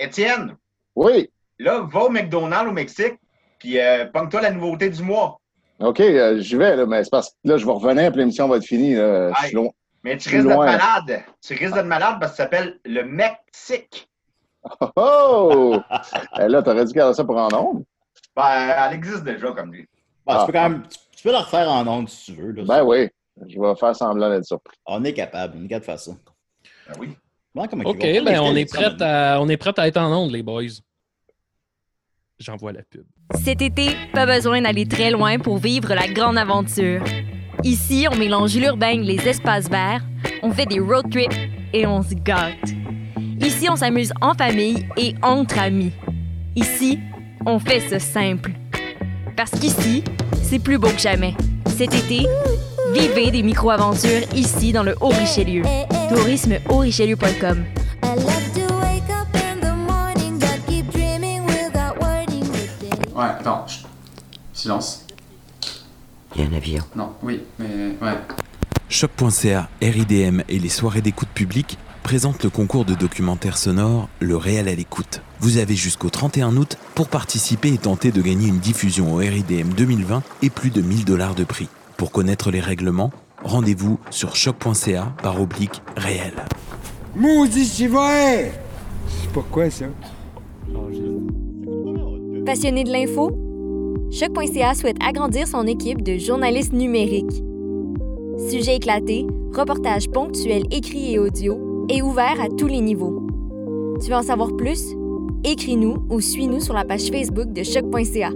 Étienne, Oui. là, va au McDonald's au Mexique, puis euh, pogne-toi la nouveauté du mois. OK, euh, j'y vais, là, mais c'est parce que là, je vais revenir, puis l'émission va être finie. Là. Je suis Aïe. loin. Mais tu risques d'être malade. Tu risques d'être malade parce que ça s'appelle le Mexique. Oh! Eh, là, t'aurais dû garder ça pour en ondes. Ben, elle existe déjà comme lui. Bah, Ah. tu, peux quand même, tu, tu peux le refaire en ondes si tu veux. là. Ben oui. Je vais faire semblant d'être surpris. On est capable, on est capable de faire ça. Ben oui. OK, ben on est télévisions prêt à, on est prêt à être en onde, les boys. J'envoie la pub. Cet été, pas besoin d'aller très loin pour vivre la grande aventure. Ici, on mélange l'urbain et les espaces verts, on fait des road trips et on se gâte. Ici, on s'amuse en famille et entre amis. Ici, on fait ce simple. Parce qu'ici, c'est plus beau que jamais. Cet été, vivez des micro-aventures ici dans le Haut-Richelieu. Tourisme-haut-richelieu.com I love to wake up in the morning, but keep dreaming without wording the day. Ouais, attends. chut. Silence. Il y a un avion. Non, oui, mais ouais. Choc.ca, RIDM et les soirées d'écoute publique présentent le concours de documentaire sonore Le Réel à l'écoute. Vous avez jusqu'au 31 août pour participer et tenter de gagner une diffusion au RIDM 2020 et plus de 1000 dollars de prix. Pour connaître les règlements, rendez-vous sur choc.ca par oblique réel. Maudit, c'est vrai! C'est pourquoi ça? Passionné de l'info? Choc.ca souhaite agrandir son équipe de journalistes numériques. Sujets éclatés, reportages ponctuels écrits et audio, et ouverts à tous les niveaux. Tu veux en savoir plus? Écris-nous ou suis-nous sur la page Facebook de Choc.ca.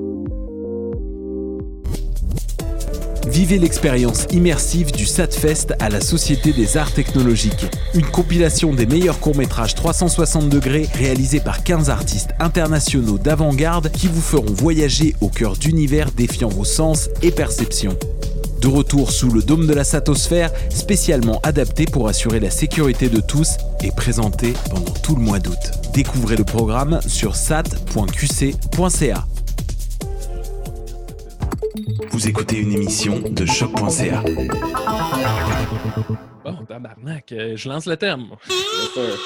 Vivez l'expérience immersive du SATFest à la Société des Arts Technologiques. Une compilation des meilleurs courts-métrages 360 degrés réalisés par 15 artistes internationaux d'avant-garde qui vous feront voyager au cœur d'univers défiant vos sens et perceptions. De retour sous le dôme de la Satosphère, spécialement adapté pour assurer la sécurité de tous et présenté pendant tout le mois d'août. Découvrez le programme sur sat.qc.ca. Vous écoutez une émission de choc.ca. Bon, tabarnak, euh, je lance le thème. Bien sûr.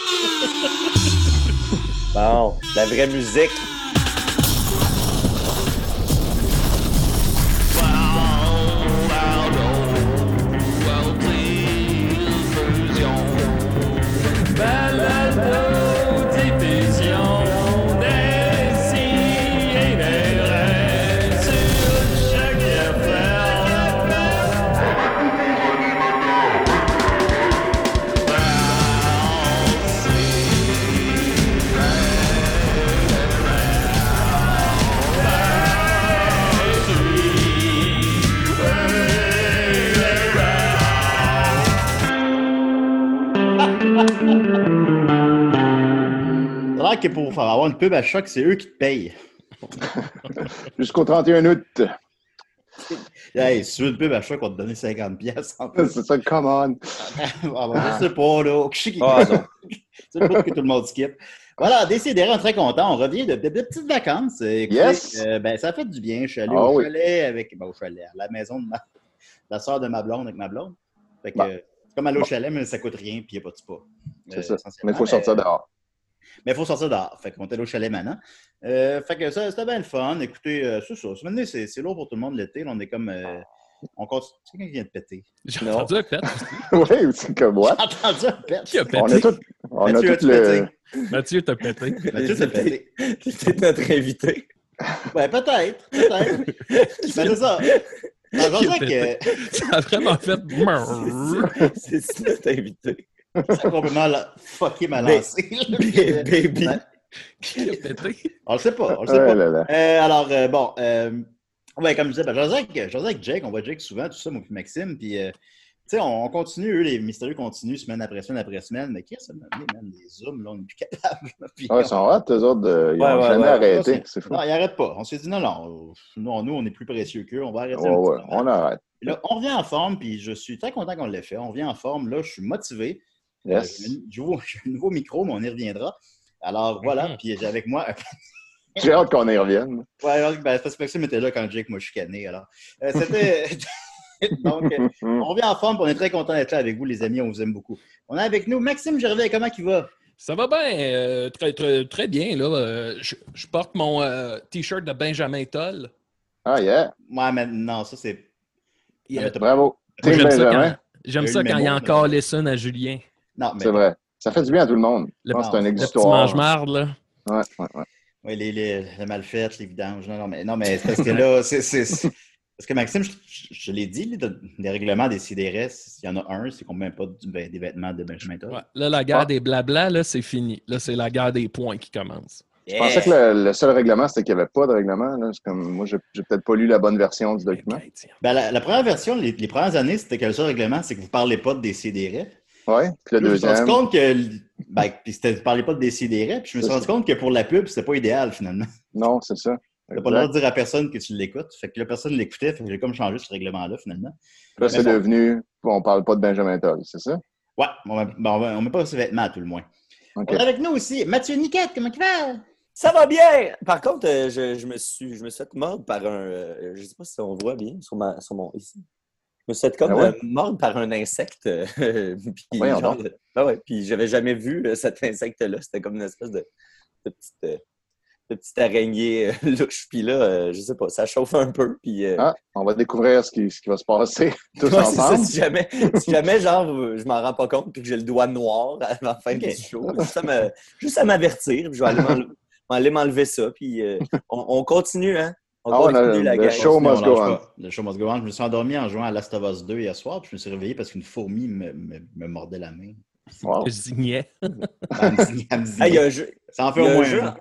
bon, la vraie musique. Que pour faire avoir une pub à choc, c'est eux qui te payent. Jusqu'au 31 août. Hey, si tu veux une pub à choc, on va te donner 50 pièces en plus. C'est ça, come on. Ah, ben, je sais pas, là. Je sais qui- Ah. C'est bout que tout le monde skip. Voilà, décidé, on est très content. On revient de, de- de petites vacances. Écoutez, Yes. euh, ben, ça fait du bien. Je suis allé Ah au oui. chalet avec. Ben, au chalet, à la maison de ma, la soeur de ma blonde avec ma blonde. Fait que, Bon. euh, c'est comme aller au Bon. chalet, mais ça coûte rien, puis il n'y a pas de spa. C'est Euh, ça. Mais il faut sortir dehors. Mais il faut sortir dehors. Fait qu'on est allé au chalet maintenant. Euh, fait que ça, c'était bien le fun. Écoutez, euh, c'est ça. Maintenant, c'est c'est lourd pour tout le monde l'été. là. On est comme. euh, on continue. C'est quelqu'un qui vient de péter? J'ai Non. entendu un pet. oui, c'est comme what? J'ai entendu un pet. Qui a On a pété? tout, on a Mathieu, tout as-tu le. pété? Mathieu t'a pété. Mathieu, t'as pété. C'était notre invité. Ouais, peut-être. Peut-être. Mais c'est ça. A pété? que Ça a vraiment fait. C'est ça, notre invité. Ça a complètement la- fucké ma lancée. Ba- Baby. Qui pété? On le sait pas. On le sait Ouais, pas. là, là. Euh, alors, euh, bon, euh, ouais, comme je disais, ben, j'en disais avec, avec Jake, on voit Jake souvent, tout ça, moi puis Maxime, puis, euh, tu sais, on, on continue, eux, les mystérieux continuent semaine après semaine après semaine, mais qu'est-ce que ça m'a amené, les zooms, là, on n'est plus capable. puis Ouais, ils sont hot, eux autres. de- Ils Ouais, jamais ouais. arrêté. C'est fou. Non, ils n'arrêtent pas. On s'est dit, non, non, non, nous, on est plus précieux qu'eux, on va arrêter. On arrête. Puis Là, on revient en forme, puis je suis très content qu'on l'ait fait. On revient en forme, là, je suis motivé. Euh, Yes. j'ai un nouveau, j'ai un nouveau micro, mais on y reviendra. Alors, voilà, Mhm. puis j'ai avec moi J'ai hâte qu'on y revienne. Ouais, alors, ben, parce que Maxime était là quand Jake m'a chicané. Alors, Euh, c'était. Donc, euh, on revient en forme, puis on est très content d'être là avec vous, les amis. On vous aime beaucoup. On a avec nous Maxime Gervais. Comment il va? Ça va bien, euh, très, très, très bien. Là. Euh, je, je porte mon euh, T-shirt de Benjamin Toll. Ah, yeah. Ouais, mais non, ça c'est. Bravo. J'aime ça quand, Il y a ça eu le quand il y a mémo, encore Lesson à Julien. Non, mais. C'est vrai. Ça fait du bien à tout le monde. Le, Je pense que c'est un le le petit exutoire. là. Ouais, ouais, ouais. Oui, les, les, les mal faites, les vidanges. Non, non, mais, non, mais c'est parce que là, c'est. c'est- c'est- Parce que Maxime, je, je- je l'ai dit, des règlements des CDRS, il y en a un, c'est qu'on ne met pas du- ben, des vêtements de Benjamin Todd. Ouais. Là, la guerre Ah. des blabla, là, c'est fini. Là, c'est la guerre des points qui commence. Je pensais que le, le seul règlement, c'était qu'il n'y avait pas de règlement. Là. C'est Comme, moi, j'ai j'ai peut-être pas lu la bonne version du document. Ben, la, la première version, les, les premières années, c'était que le seul règlement, c'est que vous ne parlez pas de des CDR. Ouais. Puis le Puis je me suis rendu deuxième. compte que. Ben, puis ne parlez pas de CDR. Puis je me suis rendu compte que pour la pub, c'était pas idéal finalement. Non, c'est ça. Tu n'as pas le droit de dire à personne que tu l'écoutes. Fait que la personne l'écoutait. Fait que j'ai comme changé ce règlement-là finalement. Là, c'est devenu. On parle pas de Benjamin Toll, c'est ça? Ouais, on ne on, on met pas ses vêtements à tout le moins. On est avec nous aussi Mathieu Niquette, comment tu vas? Ça va bien! Par contre, euh, je, je me suis, je me suis fait mordre par un. euh, je sais pas si on voit bien sur, ma, sur mon. Ici. Me suis fait comme Ah ouais? euh, mordre par un insecte. euh, puis Voyons genre, donc. euh, ah ouais, puis j'avais jamais vu euh, cet insecte-là. C'était comme une espèce de, de petite. araignée euh, louche. Puis là, euh, je sais pas, ça chauffe un peu. Puis, euh, Ah, on va découvrir ce qui, ce qui va se passer tous Ouais, ça, ensemble. si jamais, si jamais, genre, je m'en rends pas compte puis que j'ai le doigt noir à la fin Ok. du show, juste à m'avertir, puis je vais aller m'enlever ça, puis on, on continue, hein? On Ah le- la le gang. show must go on. Le show must go on. Je me suis endormi en jouant à Last of Us 2 hier soir, puis je me suis réveillé parce qu'une fourmi me, me, me mordait la main. Wow. Je zignais. Elle me dit- elle me dit- il y a un jeu, Ça en fait au un moins jeu un. en,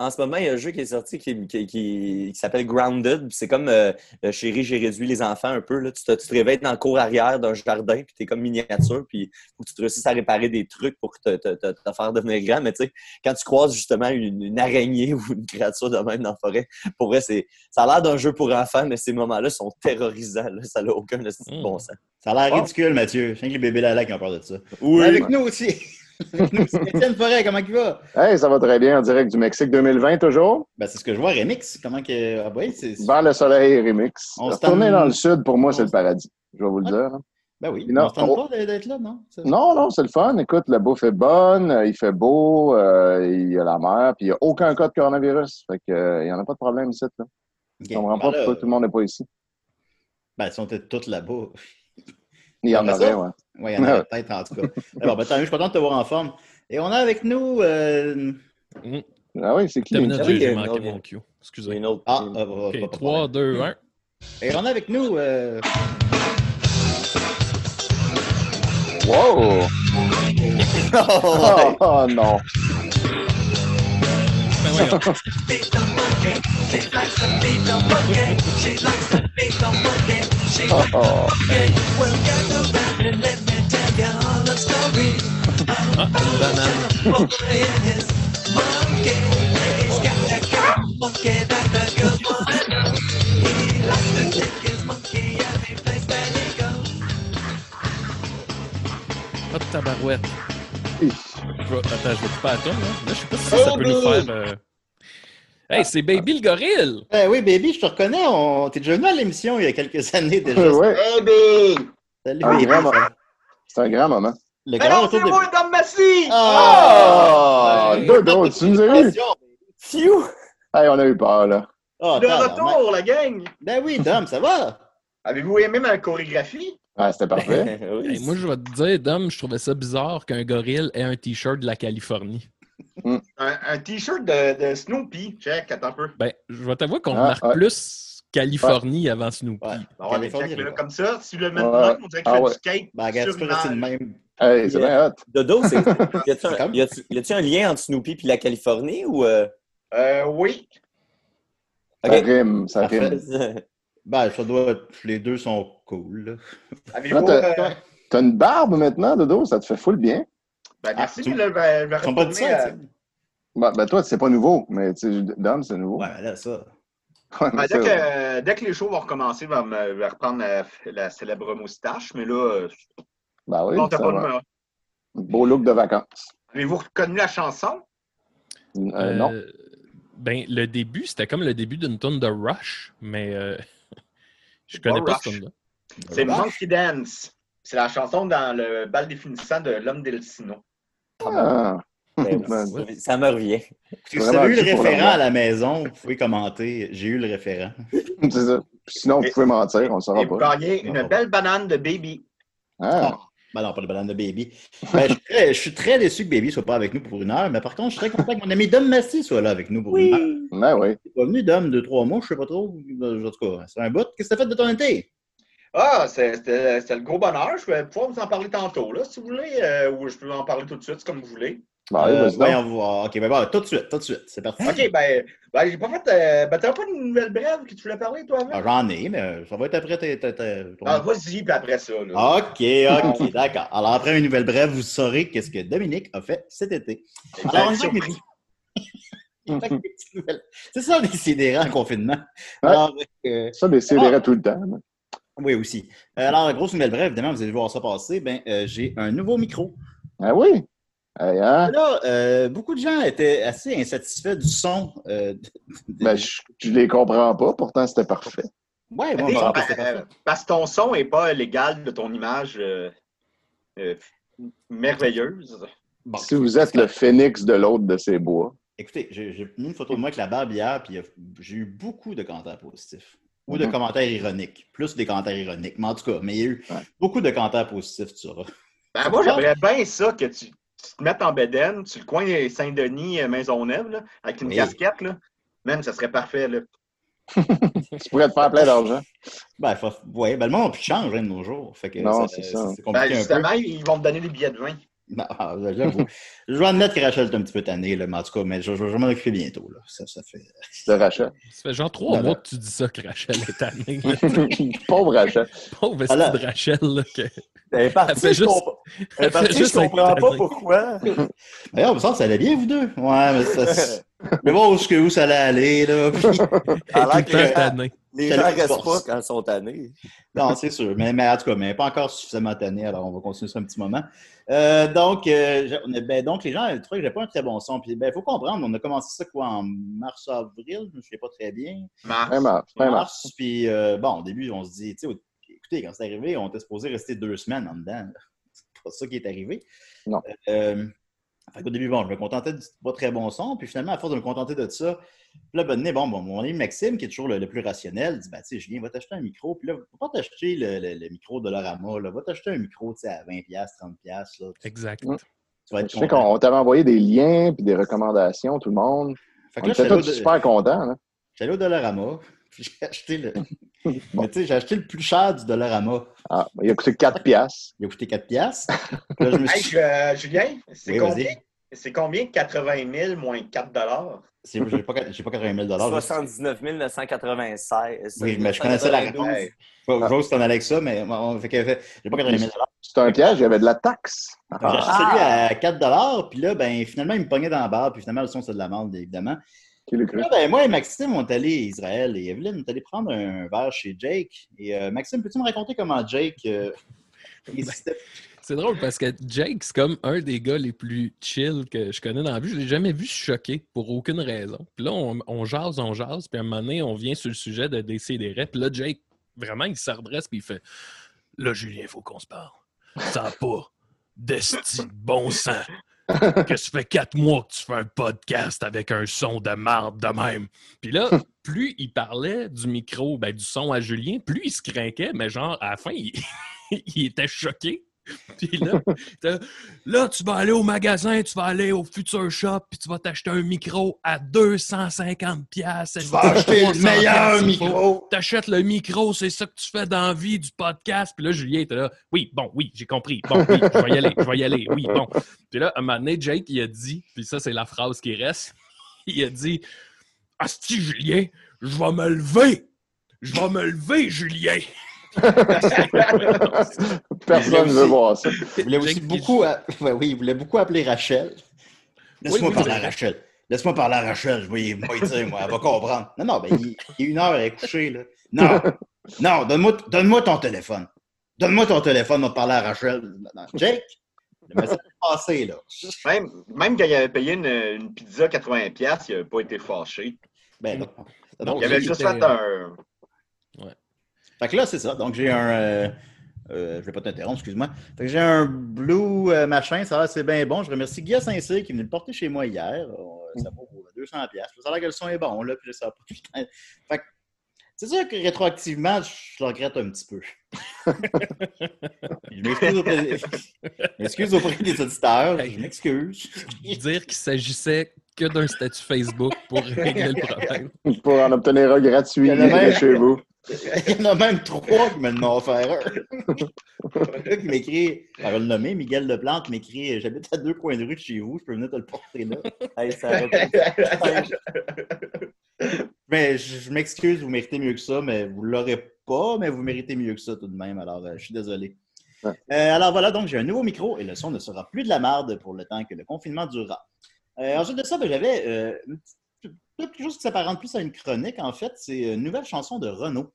en ce moment, il y a un jeu qui est sorti qui, qui, qui- qui s'appelle Grounded. C'est comme euh, euh, Chérie, j'ai réduit les enfants un peu. Là. Tu, te, tu te réveilles dans le cour arrière d'un jardin, puis tu es comme miniature, puis faut que tu te réussisses à réparer des trucs pour te, te, te, te faire devenir grand. Mais tu sais, quand tu croises justement une, une araignée ou une créature de même dans la forêt, pour vrai, c'est, ça a l'air d'un jeu pour enfants, mais ces moments-là sont terrorisants. là. Ça n'a aucun esti de Mm. bon sens. Ça a l'air Ah. ridicule, Mathieu. Je sais que les bébés là qui ont peur de ça. Oui. Avec nous aussi. Étienne Forêt, comment il va? Hey, ça va très bien en direct du Mexique 2020 toujours. Ben, c'est ce que je vois, Remix. Comment que. Ah, ouais, c'est. Vers le soleil remix. On se Retourner dans le sud, pour moi, c'est on le paradis. Je vais vous le dire. hein. Ben oui. Non, on se tente on- pas d'être là, non? Non, non, c'est le fun. Écoute, la bouffe est bonne, euh, il fait beau, euh, il y a la mer, puis il n'y a aucun cas de coronavirus. Fait que, euh, il n'y en a pas de problème ici. Là. Je comprends Ben pas pourquoi tout le monde n'est pas ici. Ben, ils sont peut-être tous là-bas. Il y en Ben, avait, ça- ouais. Oui, il y en a peut-être, en tout cas. Alors, ben, tant mieux, je suis content de te voir en forme. Et on a avec nous. euh, Ah oui, c'est qui? Ah j'ai il y a manqué une autre- mon cue. Il y a Excusez. une autre- Ah, une- ah, ah, Ok, pas de 3, problème. 2, 1. Et on a avec nous. euh, Wow! Oh, oh, non! Ben banane. De tabarouette. Je vais- Attends, je vais couper à toi. Là, là je sais pas si ça peut nous faire. euh, Hey, c'est Baby le gorille! Ben oui, baby, je te reconnais. On... T'es déjà venu à l'émission il y a quelques années déjà. Ouais, Baby! Salut, un baby. grand moment. C'est un grand moment. Le Mais non, c'est de... moi, Dom Massy! Ah! Ouais. Dodo, tu nous as eu? Phew! Hey, on a eu peur, là. Ah, De retour, la gang! Ben oui, Dom, ça va? Avez-vous aimé ma chorégraphie? Ah, c'était parfait. Oui. Hey, moi, je vais te dire, Dom, je trouvais ça bizarre qu'un gorille ait un t-shirt de la Californie. Un, un t-shirt de, de Snoopy. Check, attends un peu. Ben, je vais t'avouer qu'on Ah, remarque plus Californie avant Snoopy. Ouais. Bon, mais Californie, là, comme ça, si tu le Ouais. même, on dirait qu'il Ah fait ouais. du skate Ben, regarde, sur de nage. même. Hey, c'est bien hot. Dodo, c'est. Y a-tu un, lien entre Snoopy et la Californie ou. euh, Euh, oui. Ça Ok. rime, ça Parfait. rime. Ben, ça doit être... Les deux sont cool. Avez-vous... T'as- euh, une barbe maintenant, Dodo? Ça te fait full bien? ben, merci, Ah, tu- mais là, je vais, je vais sont pas de retourner ça, à... tu sais. Ben, ben, toi, c'est pas nouveau, mais tu sais, Dom, c'est nouveau. Ouais, là, ça... Ouais, Ben, mais dès, que, dès que les shows vont recommencer, je vais, me- je vais reprendre la, la célèbre moustache, mais là, euh, Ben oui, non, t'as ça pas va. de... Beau look de vacances. Avez-vous reconnu la chanson? Euh, non. Euh, Ben, le début, c'était comme le début d'une tonne de Rush, mais euh, je connais Pas pas Rush. cette tonne-là. C'est? Monkey Dance. C'est la chanson dans le bal définissant de l'homme d'Elcino. Ah. Ben, Ça me revient. Si vous avez eu le référent à la maison, vous pouvez commenter. J'ai eu le référent. C'est ça. Sinon, vous pouvez mentir, on ne saura vous pas. gagnez une belle banane de baby. Ah. Ben non, pas de banane de Baby. Ben, je, suis très, je suis très déçu que Baby soit pas avec nous pour une heure, mais par contre, je suis très content que mon ami Dom Massy soit là avec nous pour une heure. Ben oui. Il est pas venu, Dom, deux, trois mois, je sais pas trop. En tout cas, c'est un bout. Qu'est-ce que t'as fait de ton été? Ah, c'est- c'était le gros bonheur. Je vais pouvoir vous en parler tantôt, là, si vous voulez, euh, ou je peux en parler tout de suite, comme vous voulez. Ben, allez, Euh, voyons voir. OK, ben bon, tout de suite, tout de suite. C'est parti. OK, ben, ben j'ai pas fait. Euh, ben, t'as pas une nouvelle brève que tu voulais parler, toi, avant? Ah, J'en ai, mais ça va être après tes- ton- Ah, vas-y, puis après ça, là. OK, OK, d'accord. Alors, après une nouvelle brève, vous saurez qu'est-ce que Dominique a fait cet été. Alors, on. C'est ça, les CDR en confinement. Ouais. Alors, euh, Ça, des CDR tout le temps. là. oui, aussi. Euh, alors, grosse nouvelle brève, évidemment, vous allez voir ça passer. Ben, euh, j'ai un nouveau micro. Ah oui? Hey, hein? Là, euh, beaucoup de gens étaient assez insatisfaits du son. euh, de- Ben, je, je les comprends pas, pourtant c'était parfait. Ouais, moi, Hey, je pense que ben, c'était euh, parfait. parce que ton son n'est pas l'égal de ton image euh, euh, merveilleuse. Bon, Si vous êtes le phénix de l'autre de ces bois. Écoutez, j'ai mis une photo de moi avec la barbe hier, puis il y a- j'ai eu beaucoup de commentaires positifs. Ou de Mhm. commentaires ironiques. Plus des commentaires ironiques. Mais en tout cas, mais il y a eu Ouais. beaucoup de commentaires positifs, tu sauras. Ben, moi, j'aimerais bien ça que tu, tu te mettes en bedaine sur le coin de Saint-Denis, euh, Maisonneuve, là, avec une Oui. casquette. Là. Même, ça serait parfait. Là. Tu pourrais te faire plein d'argent. Ben, faut, ouais, ben, le monde change hein, de nos jours. Fait que Non, ça- c'est ça. C'est Ben, compliqué un peu. justement, ils vont me donner des billets de vin. Non, ah, j'avoue. je vais admettre que Rachel est un petit peu tannée, là, mais en tout cas, mais je, je- m'en occuper bientôt. Là. Ça, ça fait... De Rachel. Ça fait genre trois mois que tu dis ça que Rachel est tannée. Pauvre Rachel. Pauvre Alors- de Rachel, là, que... Elle est partie, Elle fait juste- fait partie, juste je comprends pas pourquoi. D'ailleurs, me semble que ça allait bien, vous deux? Ouais, mais ça. mais bon, où, où ça allait aller, là? Puis- Elle a tout l'air le que temps les gens- restent pas quand ils sont tannés. Non, c'est sûr. Mais, mais en tout cas, mais pas encore suffisamment tanné, alors on va continuer sur un petit moment. Euh, donc, euh, ben, donc, les gens ils trouvaient que j'avais pas un très bon son. Puis, ben, il faut comprendre, on a commencé ça quoi en mars-avril, je ne sais pas très bien. Mars. Fin mars. Fin mars. Mars, puis euh, bon, au début, on se dit, tu sais, au- écoutez, quand c'est arrivé, on était supposé rester deux semaines en dedans. Pas ça qui est arrivé. Non. Euh, fait qu'au début, bon, je me contentais du pas très bon son, puis finalement, à force de me contenter de ça, puis là, ben, bon, bon, mon ami Maxime, qui est toujours le, le plus rationnel, dit, ben, tu sais, Julien, va t'acheter un micro, puis là, va pas t'acheter le, le- le micro de Lorama, là, va t'acheter un micro, tu sais, à 20$, 30$, là. Tu, Exact. Tu vas être Je sais qu'on on t'avait envoyé des liens puis des recommandations, tout le monde. Fait que On là, était tous au- super contents. Là. au Dollarama, puis j'ai acheté le... Mais tu sais, j'ai acheté le plus cher du Dollarama. Ah, il a coûté 4 piastres. Il a coûté 4 piastres. Là, je me Hey, suis... je- euh, Julien, c'est Oui, combien? C'est combien 80 000 moins 4 dollars? J'ai pas, j'ai pas 80 000 je- 79 996. Oui, mais je connaissais la 992. réponse. Je j'ose t'en aller avec ça, mais on fait fait- j'ai pas 80 000 C'est un piège, il y avait de la taxe. J'ai acheté celui à 4 puis là, ben, finalement, il me pognait dans la barre, puis finalement, le son, c'est de la merde, évidemment. Qui? Là, ben, moi et Maxime, on est allés à Israël et Evelyne, on est allés prendre un verre chez Jake. Et euh, Maxime, peux-tu me raconter comment Jake. euh, C'est drôle parce que Jake, c'est comme un des gars les plus chill que je connais dans la vie. Je l'ai jamais vu choqué pour aucune raison. Puis là, on, on jase, on jase, puis à un moment donné, on vient sur le sujet de décider. Puis là, Jake, vraiment, il se redresse, puis il fait Là, Julien, il faut qu'on se parle. Ça n'a pas d'esti de bon sang. Que ça fait quatre mois que tu fais un podcast avec un son de marde de même. Puis là, plus il parlait du micro, ben, du son à Julien, plus il se craquait, mais genre, à la fin, il, il était choqué. Puis là, là, tu vas aller au magasin, tu vas aller au Future Shop, puis tu vas t'acheter un micro à 250 pièces. Tu vas acheter le meilleur micro. T'achètes le micro, c'est ça que tu fais dans la vie du podcast. Puis là, Julien était là. Oui, bon, oui, j'ai compris. Bon, oui, je vais y aller, je vais y aller. Oui, bon. Puis là, un moment donné, Jake, il a dit, puis ça, c'est la phrase qui reste. Il a dit Asti, Julien, je vais me lever. Je vais me lever, Julien. Personne ne veut voir ça. Il voulait aussi beaucoup, ouais, oui, il voulait beaucoup appeler Rachel. Laisse-moi Oui, parler à. Rachel. Laisse-moi parler à Rachel. Je vais y moi, y dire, moi, elle va comprendre. Non, non, ben, il, il est une heure, elle est couchée, là. Non, non, donne-moi donne ton téléphone. Donne-moi ton téléphone, on va parler à Rachel. Non, Jake, le message est passé, là. Même, même quand il avait payé une, une pizza 80$, piastres, il n'avait pas été fâché. Ben, non. Non, Il avait juste fait un. Fait que là, c'est ça. Donc, j'ai un, euh, Euh, je ne vais pas t'interrompre, excuse-moi. Fait que j'ai un blue euh, machin, ça a l'air c'est bien bon. Je remercie Guy Saint-Cyr qui est venu le porter chez moi hier. Euh, ça vaut 200 pièces. Ça a l'air que le son est bon, là, puis je sais pas. Fait que, c'est sûr que rétroactivement, je le regrette un petit peu. je m'excuse auprès, je m'excuse auprès des auditeurs. Je m'excuse. Dire qu'il s'agissait que d'un statut Facebook pour régler le problème. Pour en obtenir un gratuit chez vous. Il y en a même trois qui me l'ont offert un. Un qui m'écrit, on va le nommer, Miguel Leplante m'écrit J'habite à deux coins de rue de chez vous, je peux venir te le porter là. Hey, ça va Mais je, je m'excuse, vous méritez mieux que ça, mais vous ne l'aurez pas, mais vous méritez mieux que ça tout de même. Alors, euh, je suis désolé. Ouais. Euh, alors voilà, donc j'ai un nouveau micro et le son ne sera plus de la marde pour le temps que le confinement durera. Euh, ensuite de ça, ben, j'avais quelque chose qui s'apparente plus à une chronique, en fait. C'est une nouvelle chanson de Renaud.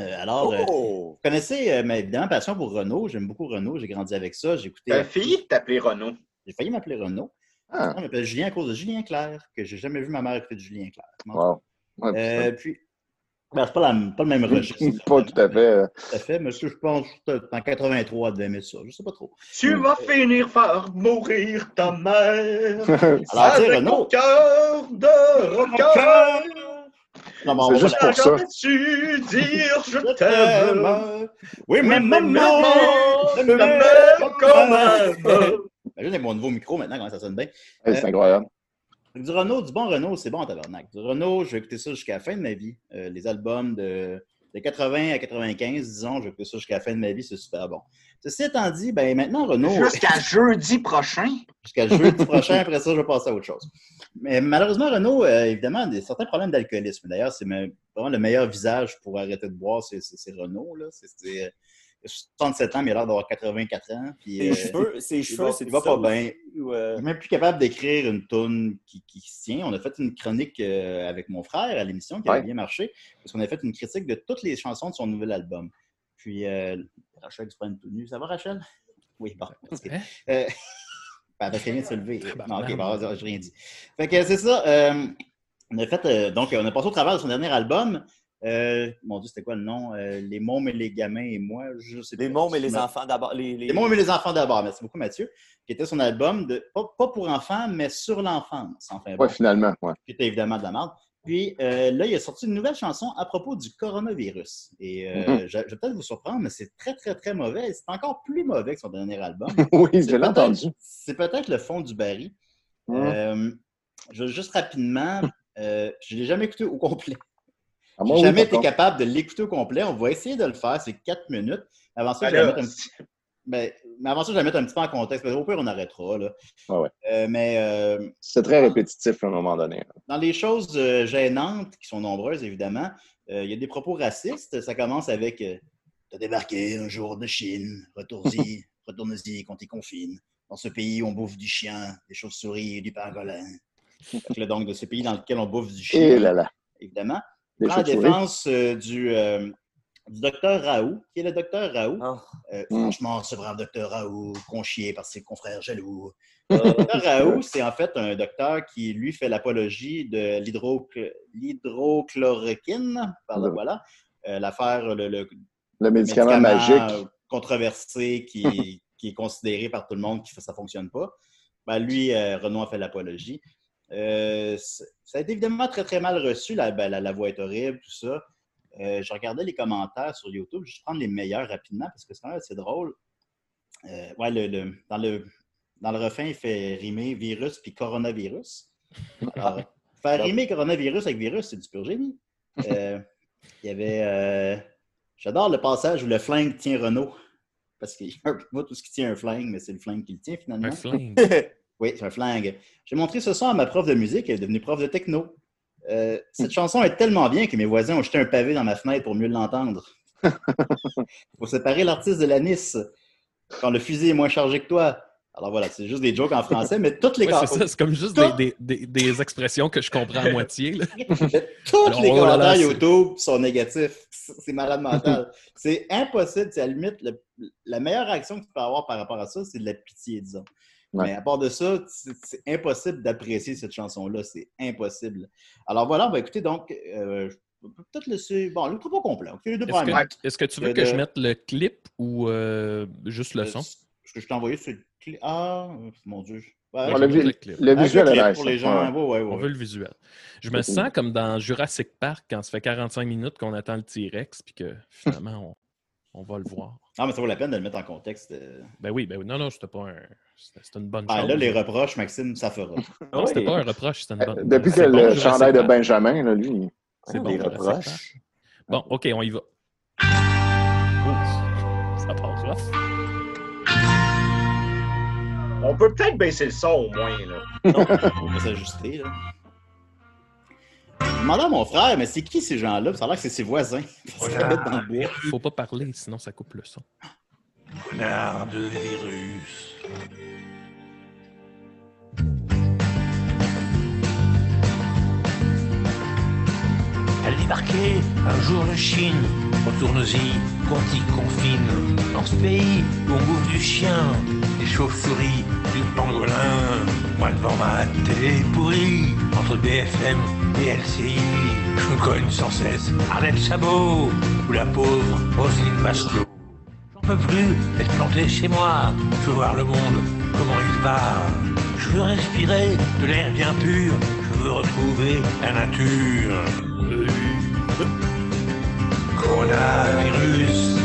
Euh, alors, euh, Oh! vous connaissez euh, ma évidemment passion pour Renaud. J'aime beaucoup Renaud. J'ai grandi avec ça. J'ai écouté. Ta fille t'appelait Renaud. J'ai failli m'appeler Renaud. Ah, On m'appelle Julien à cause de Julien Claire, que j'ai jamais vu ma mère écouter de Julien Claire. wow. Ouais, Euh, puis, ben, c'est pas, la- pas le même registre. Pas tout à fait. euh, Tout à fait, mais je pense que en 83, elle devait aimer ça. Je sais pas trop. Tu vas finir par mourir ta mère. Alors, tu sais, mon cœur de rocker. Non, mais on C'est juste pour ça. Jamais su dire je t'aime. Oui, mais maman, je m'aime. Imagine avec mon nouveau micro maintenant, comment ça sonne bien. c'est incroyable. Que Du Renault, du bon Renault, c'est bon en tabarnak. Du Renault, je vais écouter ça jusqu'à la fin de ma vie. Euh, les albums de, de 80 à 95, disons, je écouter ça jusqu'à la fin de ma vie, c'est super bon. Ceci étant dit, ben maintenant, Renault, Jusqu'à jeudi prochain. jusqu'à jeudi prochain, après ça, je vais passer à autre chose. Mais malheureusement, Renault, euh, évidemment, a des, certains problèmes d'alcoolisme. D'ailleurs, c'est me- vraiment le meilleur visage pour arrêter de boire, c'est Renault. Là. Euh, 67 ans, mais il a l'air d'avoir 84 ans. Puis, Ses euh, cheveux, ses cheveux, va, c'est il va pas bien. Ou, euh, Il n'est même plus capable d'écrire une tune qui, qui se tient. On a fait une chronique euh, avec mon frère à l'émission qui avait Ouais. bien marché, parce qu'on a fait une critique de toutes les chansons de son nouvel album. Puis, euh, Rachel se prend une tenue. Ça va, Rachel? Oui, bon. parce que- Hein? euh, parce qu'elle vient de se lever. Non, ok, bon, j'ai rien dit. Fait que c'est ça. euh, on a fait, euh, donc, on a passé au travers de son dernier album. Euh, mon Dieu, c'était quoi le nom? Euh, les mômes et les gamins et moi. Je sais les mômes et les enfants d'abord. Les, les... Les mômes et les enfants d'abord. Merci beaucoup, Mathieu. Qui était son album, de, pas, pas pour enfants, mais sur l'enfance. Enfin, bon, Ouais, finalement. Ouais. qui était évidemment de la merde. Puis euh, là, il a sorti une nouvelle chanson à propos du coronavirus. Et euh, Mhm. je, je vais peut-être vous surprendre, mais c'est très, très, très mauvais. C'est encore plus mauvais que son dernier album. oui, je l'ai entendu. C'est peut-être le fond du baril. Mhm. Euh, je veux juste rapidement, euh, je ne l'ai jamais écouté au complet. Ah, moi, oui, jamais par été contre. capable de l'écouter au complet. On va essayer de le faire. C'est quatre minutes. Avant ça, Ben je vais là, mettre un petit... ben, mais avant ça, je vais mettre un petit peu en contexte. Parce qu'au pire, on arrêtera. Là. Ouais, ouais. Euh, mais euh, C'est très répétitif à un moment donné. dans les choses euh, gênantes, qui sont nombreuses, évidemment, euh, il y a des propos racistes. Ça commence avec euh, T'as débarqué un jour de Chine, retourne-y, retourne-y qu'on t'y confine. Dans ce pays, on bouffe du chien, des chauves-souris et du pangolin. Donc, de ce pays dans lequel on bouffe du chien, Et là là. évidemment. Des Prend la chauves-souris. défense euh, du, euh, du docteur Raoult, qui est le docteur Raoult? Ah. Euh, Mm. Franchement, ce brave docteur Raoult, conchié par ses confrères jaloux. Le docteur Raoult, c'est en fait un docteur qui, lui, fait l'apologie de l'hydrochloroquine. Pardon, Mm. voilà. Euh, L'affaire, le, le Le médicament, médicament, magique. controversé qui, qui est considéré par tout le monde que ça ne fonctionne pas. Ben, lui, euh, Renaud a fait l'apologie. Euh, ça a été évidemment très, très mal reçu. La, ben, la, la voix est horrible, tout ça. Euh, je regardais les commentaires sur YouTube. Je vais prendre les meilleurs rapidement parce que c'est quand même assez drôle. Euh, ouais, le, le- dans, le, dans le refrain, il fait rimer virus puis coronavirus. Alors, faire rimer coronavirus avec virus, c'est du pur génie. Il y avait. J'adore le passage où le flingue tient Renault. Parce qu'il y a un ce qui tient un flingue, mais c'est le flingue qui le tient finalement. Un flingue. Oui, c'est un flingue. J'ai montré ce son à ma prof de musique, elle est devenue prof de techno. Euh, cette chanson est tellement bien que mes voisins ont jeté un pavé dans ma fenêtre pour mieux l'entendre. Il faut séparer l'artiste de la Nice. Quand le fusil est moins chargé que toi. Alors voilà, c'est juste des jokes en français, mais toutes les com- c'est ça, c'est comme juste Tout- des, des- des- expressions que je comprends à moitié. là. tous Alors, les oh là commentaires là, YouTube sont négatifs. C'est malade mental. c'est impossible. C'est à la limite, le- la meilleure réaction que tu peux avoir par rapport à ça, c'est de la pitié, disons. Ouais. Mais à part de ça, c'est impossible d'apprécier cette chanson-là. C'est impossible. Alors voilà, on va écouter donc. euh, peut-être laisser. Bon, le pas complet. OK, les deux Est-ce que, tu veux De- que je mette le clip ou euh, juste le son? Ce que je t'ai envoyé le clip. Ah, mon Dieu. Ouais, je le, mettre clip. le Avec visuel le nice. pour les gens. Ouais, ouais, ouais. On veut le visuel. Je me sens comme dans Jurassic Park quand ça fait 45 minutes qu'on attend le T-Rex puis que finalement on, on va le voir. Ah, mais ça vaut la peine de le mettre en contexte. euh. Ben oui, ben oui. Non, non, c'était pas un. C'était une bonne Ah, chose. là, les reproches, Maxime, ça fera. Non, c'était pas un reproche, c'était une bonne. Euh, Depuis que c'est bon, le chandail de. Benjamin, là, lui, C'est bon, des reproches. Bon, OK, on y va. Ouh, ça part rough. On peut peut-être baisser le son au moins. Là. On va s'ajuster, là. Je demandais à mon frère, mais c'est qui ces gens-là? Ça a l'air que c'est ses voisins. Dans le bois. Faut pas parler, sinon ça coupe le son. Connard de virus. Elle débarquait un jour de Chine. Retourne-y, qu'on t'y confine. Dans ce pays où on bouffe du chien, chauves-souris, du pangolin. Moi devant ma télé pourrie, entre BFM et LCI, je me cogne sans cesse Arlette Sabot ou la pauvre Roselyne Bachelot. J'en peux plus d'être planté chez moi. Je veux voir le monde, comment il va. Je veux respirer de l'air bien pur. Je veux retrouver la nature. Coronavirus,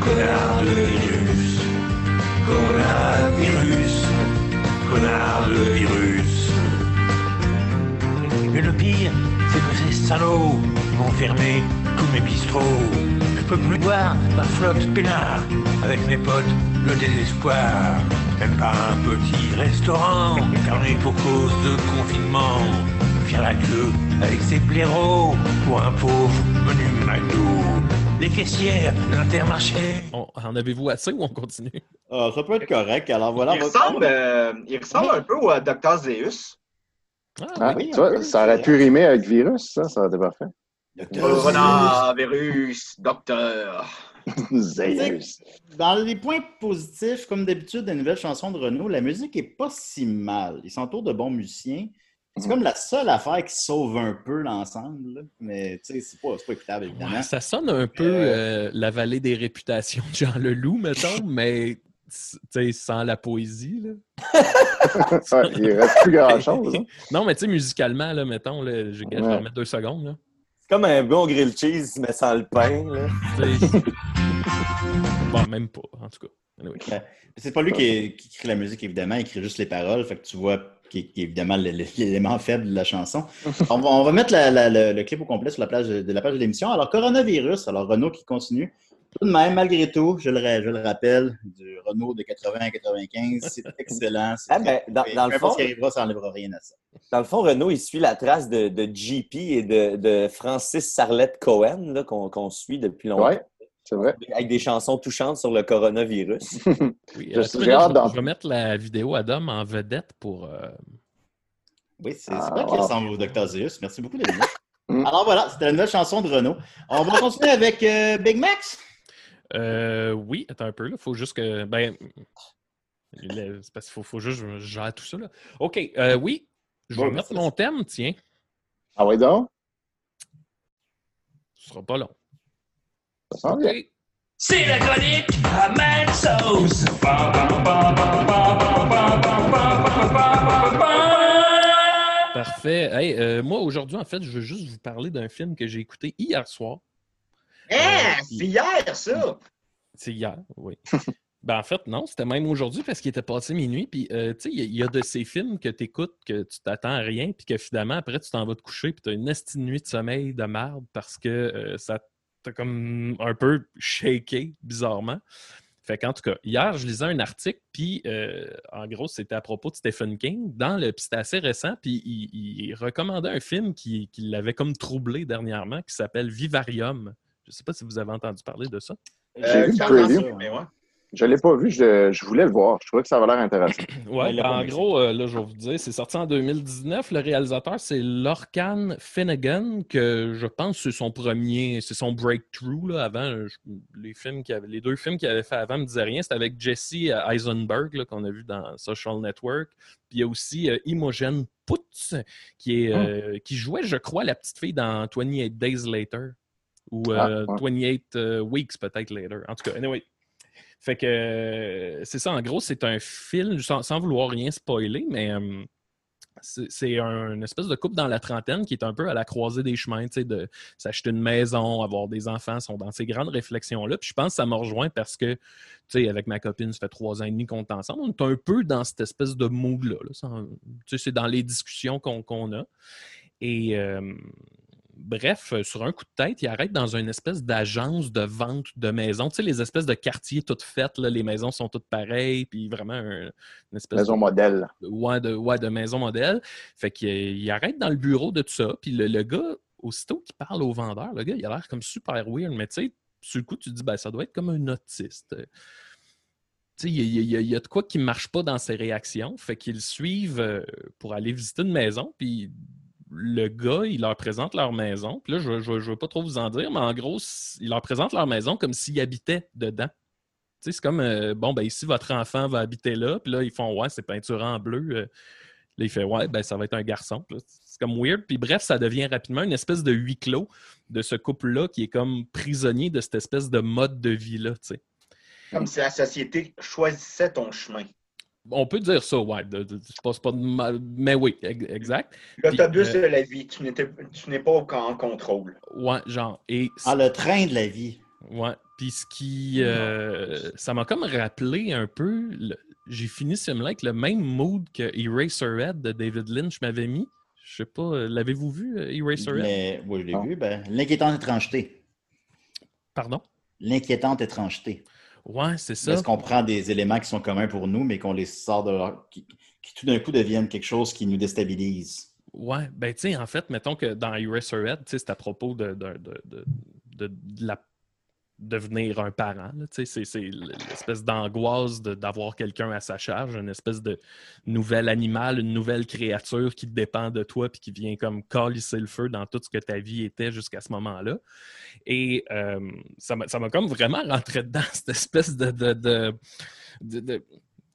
connard de virus. Coronavirus, connard de virus. Mais le pire, c'est que ces salauds, vont fermer tous mes bistrots. Je peux plus boire ma flotte peinard avec mes potes, le désespoir. Même pas un petit restaurant, fermé pour cause de confinement. Faire la queue avec ses blaireaux pour un pauvre menu McDo. Les caissières de l'intermarché. On- en avez-vous assez ou on continue? Ah, ça peut être correct. Alors voilà. il, ressemble, euh, il ressemble un peu au euh, Dr. Zeus. Ah, oui, tu vois, un peu, ça aurait pu rimer avec virus, ça, ça aurait été parfait. Coronavirus, docteur. Zeus. Dans les points positifs, comme d'habitude, des nouvelles chansons de Renault, la musique est pas si mal. Ils s'entourent de bons musiciens. C'est comme la seule affaire qui sauve un peu l'ensemble. là. Mais tu sais, c'est pas, pas écoutable, évidemment. Ouais, ça sonne un peu euh, la vallée des réputations de Jean Leloup, mettons, mais tu sais, sans la poésie. Là. Il reste plus grand-chose. hein. non, mais tu sais, musicalement, là, mettons, là, je, je vais remettre deux secondes. Là. C'est comme un bon grilled cheese, mais sans le pain. Là. Tu sais, bon, même pas, en tout cas. Anyway. C'est pas lui qui, qui écrit la musique, évidemment. Il écrit juste les paroles. Fait que tu vois qui est, qui est évidemment l'élément faible de la chanson. On va, on va mettre la- la- le, le clip au complet sur la page de, la page de l'émission. Alors, coronavirus. Alors, Renault qui continue. Tout de même, malgré tout, je le, ra- je le rappelle, du Renault de 80 à 95, c'est excellent. c'est Ah, ben, dans, dans le fond, ce qui arrivera, ça n'enlèvera rien à ça. dans le fond, Renaud, il suit la trace de, de JP et de, de Francis Sarlette Cohen, qu'on suit depuis longtemps. Ouais, c'est vrai. Avec des chansons touchantes sur le coronavirus. Oui, Je euh, suis minute, hâte je, vais, je vais mettre la vidéo à Dom en vedette pour. euh, Oui, c'est Ah, vrai qu'il ressemble au Dr. Zeus. Merci beaucoup, David. Mm. Alors voilà, c'était la nouvelle chanson de Renault. On va continuer avec euh, Big Max. euh, oui, attends un peu, là. Faut juste que. Ben. C'est parce qu'il faut, faut juste que je gère tout ça, là. OK, euh, oui. Je vais Bon, mettre mon thème, tiens. Ah ouais, donc? Ce sera pas long. Ça sent bien. OK. C'est la chronique à Mad Sauce. Parfait. Hey, euh, moi, aujourd'hui, en fait, je veux juste vous parler d'un film que j'ai écouté hier soir. Hein, Euh, c'est hier, ça! C'est hier, oui. ben, en fait, non, c'était même aujourd'hui parce qu'il était passé minuit. Puis, euh, tu sais, il y, a- il y a de ces films que tu écoutes, que tu t'attends à rien, puis que finalement, après, tu t'en vas te coucher, puis tu as une esti de nuit de sommeil de merde parce que euh, ça t'a comme un peu shaké, bizarrement. Fait qu'en tout cas, hier, je lisais un article, puis euh, en gros, c'était à propos de Stephen King. Dans le, puis c'était assez récent, puis il, il recommandait un film qui, qui l'avait comme troublé dernièrement, qui s'appelle Vivarium. Je ne sais pas si vous avez entendu parler de ça. J'ai vu le quand preview. dans ce- mais ouais. Je l'ai pas vu, je, je voulais le voir. Je trouvais que ça avait l'air intéressant. Ouais, l'a ben, en gros, euh, là, je vais vous dire, c'est sorti en 2019. Le réalisateur, c'est Lorcan Finnegan, que je pense que c'est son premier, c'est son breakthrough. Là, avant, euh, je- les, films qu'il avait, les deux films qu'il avait fait avant me disaient rien. C'était avec Jesse Eisenberg, là, qu'on a vu dans Social Network. Puis il y a aussi euh, Imogen Putz, qui, est, euh, qui jouait, je crois, la petite fille dans 28 Days Later. Ou euh, Ah, 28 euh, Weeks, peut-être, later. En tout cas, anyway. Fait que c'est ça, en gros, c'est un film, sans, vouloir rien spoiler, mais euh, c'est c'est un- une espèce de couple dans la trentaine qui est un peu à la croisée des chemins, tu sais, de s'acheter une maison, avoir des enfants, sont dans ces grandes réflexions-là. Puis je pense que ça m'a rejoint parce que, tu sais, avec ma copine, ça fait trois ans et demi qu'on est ensemble. On est un peu dans cette espèce de mood-là. là. Tu sais, c'est dans les discussions qu'on qu'on a. Et euh, bref, euh, sur un coup de tête, il arrête dans une espèce d'agence de vente de maisons. Tu sais, les espèces de quartiers toutes faites, là, les maisons sont toutes pareilles, puis vraiment un- une espèce Maison de, modèle. ouais, de, ouais, de maison modèle. Fait qu'il il arrête dans le bureau de tout ça, puis le, le gars, aussitôt qu'il parle au vendeur, le gars, il a l'air comme super weird, mais tu sais, sur le coup, tu te dis, ben, ça doit être comme un autiste. Tu sais, il y, y y a de quoi qui ne marche pas dans ses réactions. Fait qu'ils le suivent euh, pour aller visiter une maison. Puis le gars, il leur présente leur maison. Puis là, je ne veux pas trop vous en dire, mais en gros, il leur présente leur maison comme s'ils habitaient dedans. C'est comme, euh, bon, ben ici, votre enfant va habiter là. Puis là, ils font, ouais, c'est peinture en bleu. Euh, Là, il fait, ouais, ben ça va être un garçon. C'est comme weird. Puis bref, ça devient rapidement une espèce de huis clos de ce couple-là qui est comme prisonnier de cette espèce de mode de vie-là. Comme si la société choisissait ton chemin. On peut dire ça, ouais. de- de- je pense pas de mal, mais oui, ex- exact. L'autobus Puis, de euh, la vie, tu n'étais tu n'es pas au- en contrôle. Ouais, genre. Et Ah, le train de la vie. Ouais. Puis ce qui. euh, ça m'a comme rappelé un peu. le- J'ai fini ce film-là avec le même mood que Eraserhead de David Lynch m'avait mis. Je sais pas, euh, l'avez-vous vu, euh, Eraserhead? Mais, oui, je l'ai Non. vu. Ben, L'inquiétante étrangeté. Pardon? L'inquiétante étrangeté. Ouais, c'est ça. Est-ce qu'on prend des éléments qui sont communs pour nous, mais qu'on les sort de leur... qui, qui tout d'un coup deviennent quelque chose qui nous déstabilise? Ouais, ben tu sais, en fait, mettons que dans tu sais, c'est à propos de, de- de- de la devenir un parent. C'est l'espèce d'angoisse d'avoir quelqu'un à sa charge, une espèce de nouvel animal, une nouvelle créature qui dépend de toi puis qui vient comme calisser le feu dans tout ce que ta vie était jusqu'à ce moment-là. Et euh, ça m'a comme vraiment rentré dedans, cette espèce de-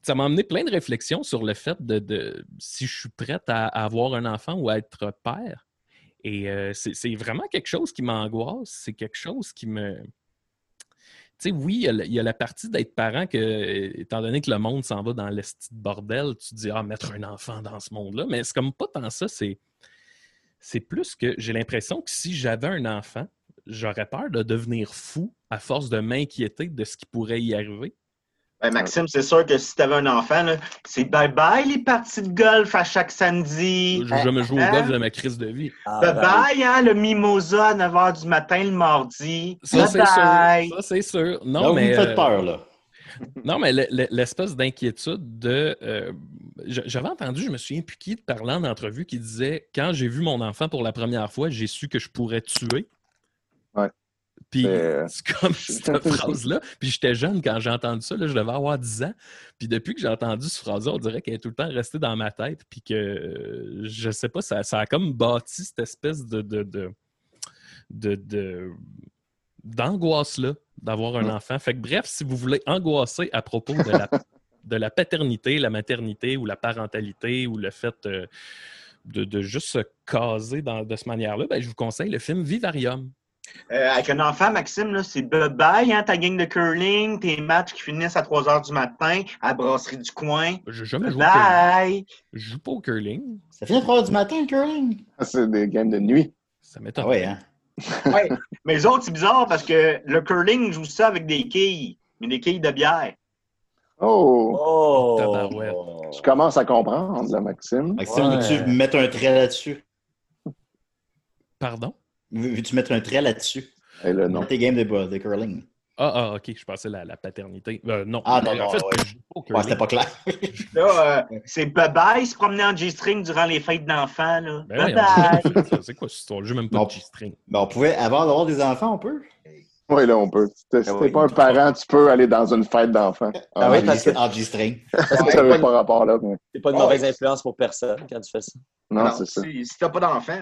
ça m'a amené plein de réflexions sur le fait de, si je suis prête à, avoir un enfant ou à être père. Et euh, c'est vraiment quelque chose qui m'angoisse. C'est quelque chose qui me. Sais, oui, il y a la- partie d'être parent que, étant donné que le monde s'en va dans l'esti de bordel, tu te dis, ah, mettre un enfant dans ce monde-là. Mais c'est comme pas tant ça. C'est c'est plus que j'ai l'impression que si j'avais un enfant, j'aurais peur de devenir fou à force de m'inquiéter de ce qui pourrait y arriver. Ben, Maxime, c'est sûr que si tu avais un enfant, c'est bye-bye les parties de golf à chaque samedi. Je vais jamais jouer au Hein? golf de ma crise de vie. Ah, ben, Bye-bye, hein, le mimosa à 9h du matin le mardi. Ça, c'est sûr. Ça, c'est sûr. Non, Là, vous mais, me faites euh, peur, là. Non, mais le- le- l'espèce d'inquiétude de. euh, J'avais entendu, je me souviens plus qui de parlant en entrevue qui disait Quand j'ai vu mon enfant pour la première fois, j'ai su que je pourrais tuer. Puis Euh, c'est comme cette phrase-là. Puis j'étais jeune quand j'ai entendu ça, là, je devais avoir 10 ans. Puis depuis que j'ai entendu cette phrase-là, on dirait qu'elle est tout le temps restée dans ma tête. Puis que euh, je sais pas, ça, ça a comme bâti cette espèce de. de, de, de- de- d'angoisse-là d'avoir un Mm. enfant. Fait que bref, si vous voulez angoisser à propos de la, de la paternité, la maternité ou la parentalité ou le fait euh, de, de juste se caser dans- de cette manière-là, ben, je vous conseille le film Vivarium. Euh, avec un enfant, Maxime, là, c'est bye-bye, hein, ta gang de curling, tes matchs qui finissent à 3 h du matin à la brasserie du coin. J'ai jamais joué au curling. Bye! Je joue pas au curling. Ça finit à 3 h du matin, le curling? C'est des games de nuit. Ça m'étonne. Ah ouais, hein? Ouais. Mais les autres, c'est bizarre parce que le curling joue ça avec des quilles, mais des quilles de bière. Oh! Oh! Tu commences à comprendre, là, Maxime. Maxime, Ouais. veux-tu mettre un trait là-dessus? Pardon? Veux- Veux-tu mettre un trait là-dessus? Et là, non. Dans tes games de, de curling. Ah, ah, ok, je pensais la, la paternité. Euh, non. Ah, non, En non, fait, ouais. Ouais, c'était pas clair. Là, euh, c'est bye-bye se promener en G-string durant les fêtes d'enfants. là. Ben ouais, Bye-bye! c'est quoi cette histoire? Je même pas Non. de G-string. Ben, on pouvait, avant d'avoir des enfants, on peut. Oui, là, on peut. Si t'es Ah t'es oui. pas un parent, tu peux aller dans une fête d'enfants. Ah oui, parce que- En G-string. Ça n'avait pas rapport là. Mais... C'est pas une Ouais. mauvaise influence pour personne quand tu fais ça. Non, Non, c'est ça. si, si t'as pas d'enfant,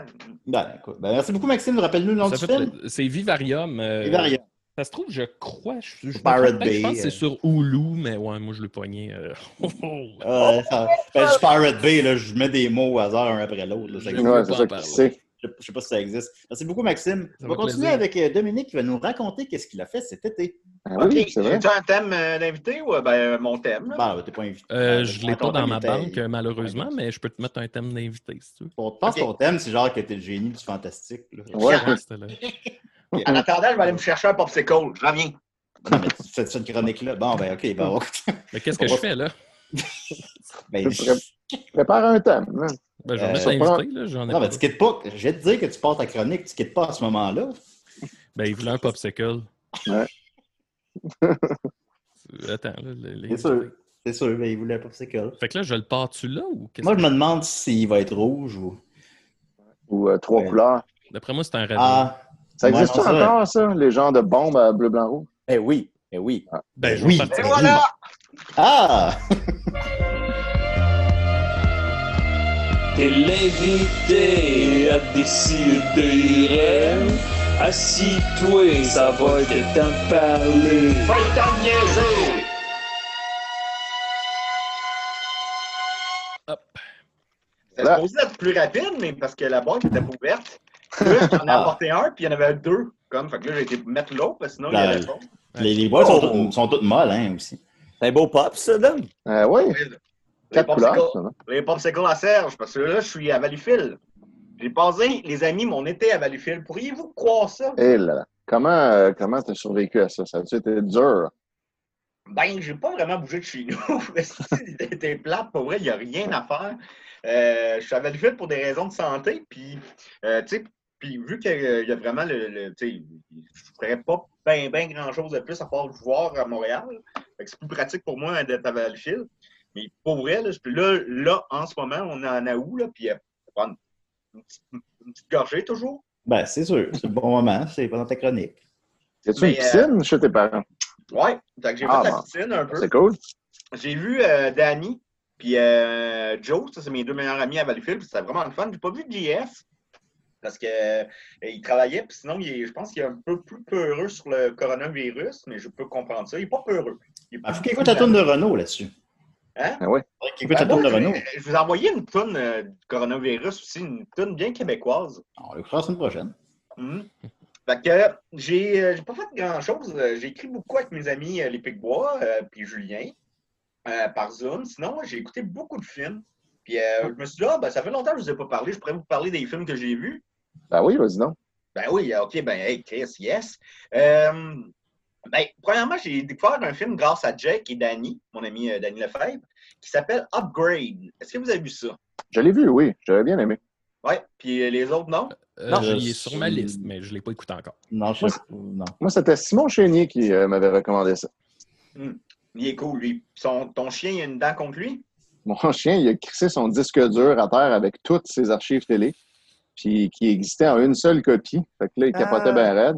Ben, écoute, ben, merci beaucoup, Maxime. Rappelle-nous le nom Ça du film. C'est Vivarium. euh, Vivarium. Ça se trouve, je crois. Je, je Pirate peut-être, je pense Bay, que c'est euh. sur Hulu, mais ouais, moi je l'ai pogné. euh, Ouais, ça- ben, je Pirate Bay, là, je mets des mots au hasard un après l'autre. Ouais, c'est en ça qui. Je ne sais pas si ça existe. Merci beaucoup, Maxime. Ça On va continuer plaisir. avec euh, Dominique qui va nous raconter qu'est-ce qu'il a fait cet été. Ah oui, vrai. J'ai un thème euh, d'invité ou euh, ben, mon thème? t'es pas invité. Euh, je l'ai pas dans ma banque, malheureusement, mais je peux te mettre un thème d'invité si tu veux. Bon, je pense que Ok. ton thème, c'est genre que t'es le génie du fantastique. là. Ouais. Ouais, c'était là. En attendant, je vais aller me chercher un popsicle. Je reviens. Non, mais tu fais cette chronique-là. Bon, ben, OK. Ben, on- Mais qu'est-ce que je fais là? ben, Tu pré- Prépare un thème. hein. Ben, je vais Euh, mettre là, j'en ai Non, mais tu quittes pas. Je vais te dire que tu passes ta chronique, tu quittes pas à ce moment-là. Ben, il voulait un popsicle. Ouais. Attends, là, le- les- C'est sûr. C'est sûr, ben, il voulait pas que Fait que là, je le pars-tu là ou qu'est-ce Moi, que... je me demande s'il va être rouge ou. Ou euh, trois Ouais. couleurs. D'après moi, c'est un rêve. Ah! Ça existe non, ça- encore, ça? Les genres de bombes à bleu, blanc, rouge? Eh oui, eh oui. Ben, je oui. vais partir. Et voilà! Ah! T'es l'invité à décider. Assis-toi, ça va de parler. Fais ta niaiser! Hop. C'était Là. supposé être plus rapide, mais parce que la boîte était pas ouverte. Là, j'en ai Ah. apporté un, puis il y en avait deux. Comme, fait que là, j'ai été mettre l'autre, parce que sinon, il y avait pas. Les, les boîtes sont, Oh. toutes, sont toutes molles, hein, aussi. C'est un beau pop, ça, Dom? Euh, oui, Les popsicles, les popsicles à Serge, parce que là, je suis à Valleyfield. J'ai passé, les amis, mon été à Valleyfield. Pourriez-vous croire ça? Eh là là. Comment euh, comment t'as survécu à ça? Ça a été dur? Ben, j'ai pas vraiment bougé de chez nous. C'était plate, pour vrai, il n'y a rien à faire. Euh, je suis à Valleyfield pour des raisons de santé, puis, euh, tu sais, puis vu qu'il y a vraiment le. le- tu sais, je ferais pas bien ben grand chose de plus à part voir à Montréal. C'est plus pratique pour moi d'être à Valleyfield. Mais pour vrai, là, puis là, là, en ce moment, on est en août, là, puis euh, prendre une, petite, une petite gorgée toujours. Ben, c'est sûr. C'est le bon moment. C'est pendant ta chronique. Mais, une piscine chez tes parents? Ouais, fait que j'ai Ah, fait la piscine un peu. C'est cool. J'ai vu euh, Danny puis euh, Joe, ça c'est mes deux meilleurs amis à Valleyfield, puis c'était vraiment le fun. J'ai pas vu JF parce que euh, il travaillait, puis sinon il est- je pense qu'il est un peu plus peureux sur le coronavirus, mais je peux comprendre ça. Il est pas peureux. Il est Il faut qu'il écoute la tourne de Renault là-dessus. Hein? Ah ouais. Écoute Ben Renault. je, je vous ai envoyé une tonne euh, du coronavirus aussi, une tonne bien québécoise. On l'écoutera la semaine prochaine. Mhm. Fait que j'ai euh, j'ai pas fait grand chose. J'ai écrit beaucoup avec mes amis euh, les Picbois euh, puis Julien euh, par Zoom. Sinon, j'ai écouté beaucoup de films. Puis euh, je me suis dit, ah, ben, ça fait longtemps que je ne vous ai pas parlé. Je pourrais vous parler des films que j'ai vus. Ben oui, vas-y donc. Ben oui, ok, ben hey, Chris, yes. Ben, premièrement, j'ai découvert un film grâce à Jake et Danny, mon ami euh, Danny Lefebvre, qui s'appelle Upgrade. Est-ce que vous avez vu ça? Je l'ai vu, oui. J'avais bien aimé. Ouais, puis euh, les autres, non? Euh, Non, il je est sur ma liste, mais je ne l'ai pas écouté encore. Non, je Moi, sais pas. Non. Moi, c'était Simon Chénier qui euh, m'avait recommandé ça. Il est cool, lui. Son, ton chien, il a une dent contre lui? Mon chien, il a crissé son disque dur à terre avec toutes ses archives télé, puis qui existait en une seule copie. Fait que là, il capotait bien raide.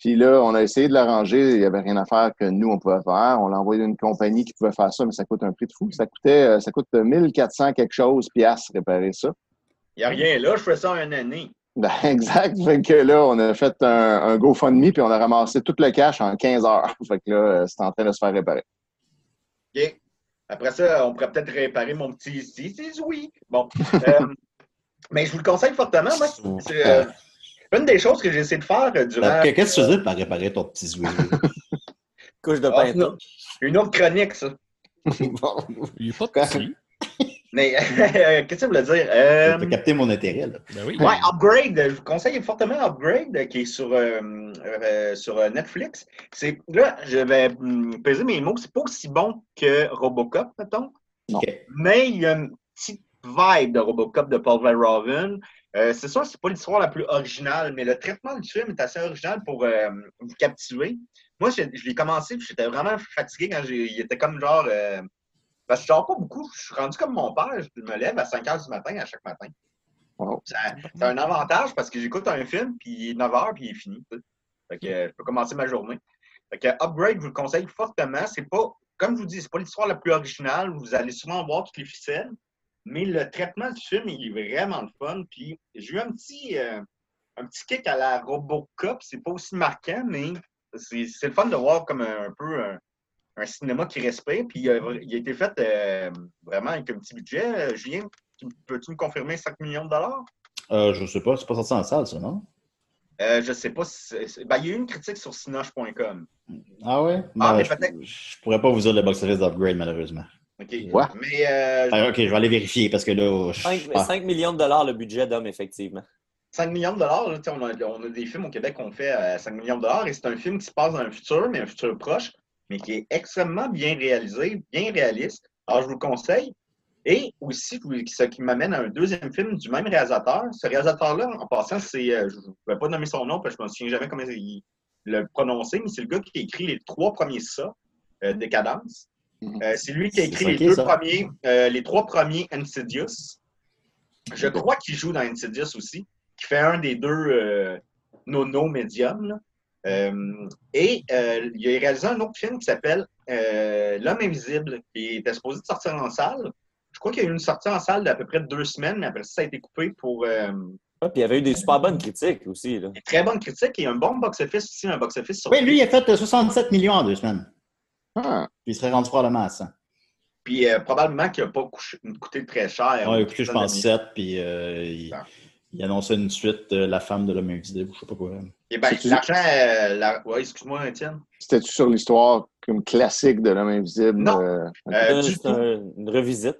Puis là, on a essayé de l'arranger. Il n'y avait rien à faire que nous, on pouvait faire. On l'a envoyé à une compagnie qui pouvait faire ça, mais ça coûte un prix de fou. Ça coûtait, euh, ça coûte 1400 quelque chose piastres réparer ça. Il n'y a rien là, je fais ça en une année. Ben, exact. Fait que là, on a fait un, un GoFundMe, puis on a ramassé tout le cash en 15 heures. Fait que là, euh, c'est en train de se faire réparer. OK. Après ça, on pourrait peut-être réparer mon petit si, si, oui. Bon. Euh, mais je vous le conseille fortement. Moi, c'est euh, une des choses que j'ai essayé de faire euh, durant. Euh, Qu'est-ce que tu faisais pour réparer ton petit zoué? Couche de Ah, peinture. une autre chronique, ça. Il n'est pas petit. Mais qu'est-ce que ça voulait dire? Euh, T'as capté mon intérêt, là. Ben oui. Ouais, Upgrade. Je vous conseille fortement Upgrade, euh, qui est sur, euh, euh, sur euh, Netflix. C'est là, je vais hum, peser mes mots. C'est pas aussi bon que Robocop, mettons. Non. Mais il y a une petite vibe de Robocop de Paul Verhoeven. Euh, c'est sûr, c'est pas l'histoire la plus originale, mais le traitement du film est assez original pour euh, vous captiver. Moi, je, je l'ai commencé, puis j'étais vraiment fatigué quand. Il était comme genre. euh, parce que je dors pas beaucoup. Je suis rendu comme mon père. Je me lève à 5 h du matin à chaque matin. Wow. C'est un avantage parce que j'écoute un film, puis il est 9 h, puis il est fini. Fait que, je peux commencer ma journée. Fait que Upgrade, je vous le conseille fortement. C'est pas, comme je vous dis, c'est pas l'histoire la plus originale. Vous allez souvent voir toutes les ficelles. Mais le traitement du film, il est vraiment le fun. Puis j'ai eu un petit, euh, un petit kick à la Robocop. C'est pas aussi marquant, mais c'est le fun de voir comme un, un peu un, un cinéma qui respire. Puis il a été fait euh, vraiment avec un petit budget. Euh, Julien, tu- peux-tu me confirmer 5 millions de dollars? Euh, je sais pas, c'est pas sorti en salle, ça, non? Euh, je sais pas si. ben, il y a eu une critique sur Cinoche.com. Ah ouais? Ah, Ben, mais je, je pourrais pas vous dire le box-office d'Upgrade, malheureusement. OK. Mais. euh, Ah, ok, je vais aller vérifier parce que là. je- 5, ah. millions de dollars le budget d'homme, effectivement. 5 millions de dollars, là, on, a, on a des films au Québec qu'on fait à 5 millions de dollars et c'est un film qui se passe dans le futur, mais un futur proche, mais qui est extrêmement bien réalisé, bien réaliste. Alors, je vous le conseille. Et aussi, je vous- ce qui m'amène à un deuxième film du même réalisateur. Ce réalisateur-là, en passant, c'est. euh, je ne vais pas nommer son nom parce que je ne me souviens jamais comment il le prononcer, mais c'est le gars qui a écrit les trois premiers ça, euh, Décadence. Euh, c'est lui qui a écrit les deux ça. premiers, euh, les trois premiers Insidious. Je crois qu'il joue dans Insidious aussi, qui fait un des deux euh, nono médiums. Euh, et euh, il a réalisé un autre film qui s'appelle euh, L'homme invisible, qui était supposé de sortir en salle. Je crois qu'il y a eu une sortie en salle d'à peu près deux semaines, mais après ça, ça a été coupé pour euh, Ah, puis il y avait eu des super bonnes critiques aussi. Là. très bonnes critiques et un bon box-office aussi, un box-office sur Oui, lui, il a fait euh, 67 millions en deux semaines. Ah. Puis il serait rendu probablement à 100. Puis euh, probablement qu'il n'a pas couché- coûté très cher. Ouais, écoutez, je pense 7, puis euh, il, il annonçait une suite, euh, La femme de l'homme invisible, je sais pas quoi. Et ben, l'argent. euh, la- ouais, excuse-moi, Étienne. C'était-tu sur l'histoire comme classique de l'homme invisible? Non. euh, Euh, du C'est une revisite.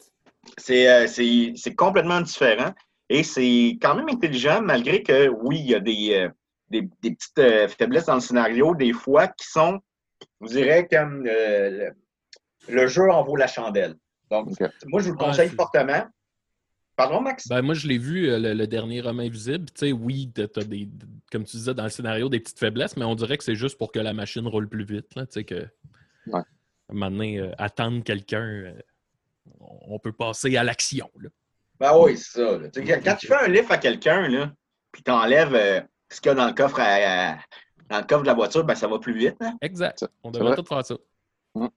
C'est euh, c'est- c'est complètement différent et c'est quand même intelligent, malgré que, oui, il y a des, euh, des, des petites euh, faiblesses dans le scénario, des fois, qui sont, je vous dirais, comme euh, le, le jeu en vaut la chandelle. Donc, moi, je vous le Ouais, conseille fortement. Pardon, Max? Ben, moi, je l'ai vu, euh, le, le dernier roman invisible. Tu sais, oui, t'as t'as des, comme tu disais dans le scénario, des petites faiblesses, mais on dirait que c'est juste pour que la machine roule plus vite. Là, tu sais, que Ouais. euh, attendre quelqu'un, euh, on peut passer à l'action. Ben oui, c'est ça. là. Tu sais, Quand tu fais un lift à quelqu'un, là, puis tu enlèves ce qu'il y a dans le coffre à- à- dans le coffre de la voiture, ben ça va plus vite. hein? Exact. On devrait vrai. tout faire ça.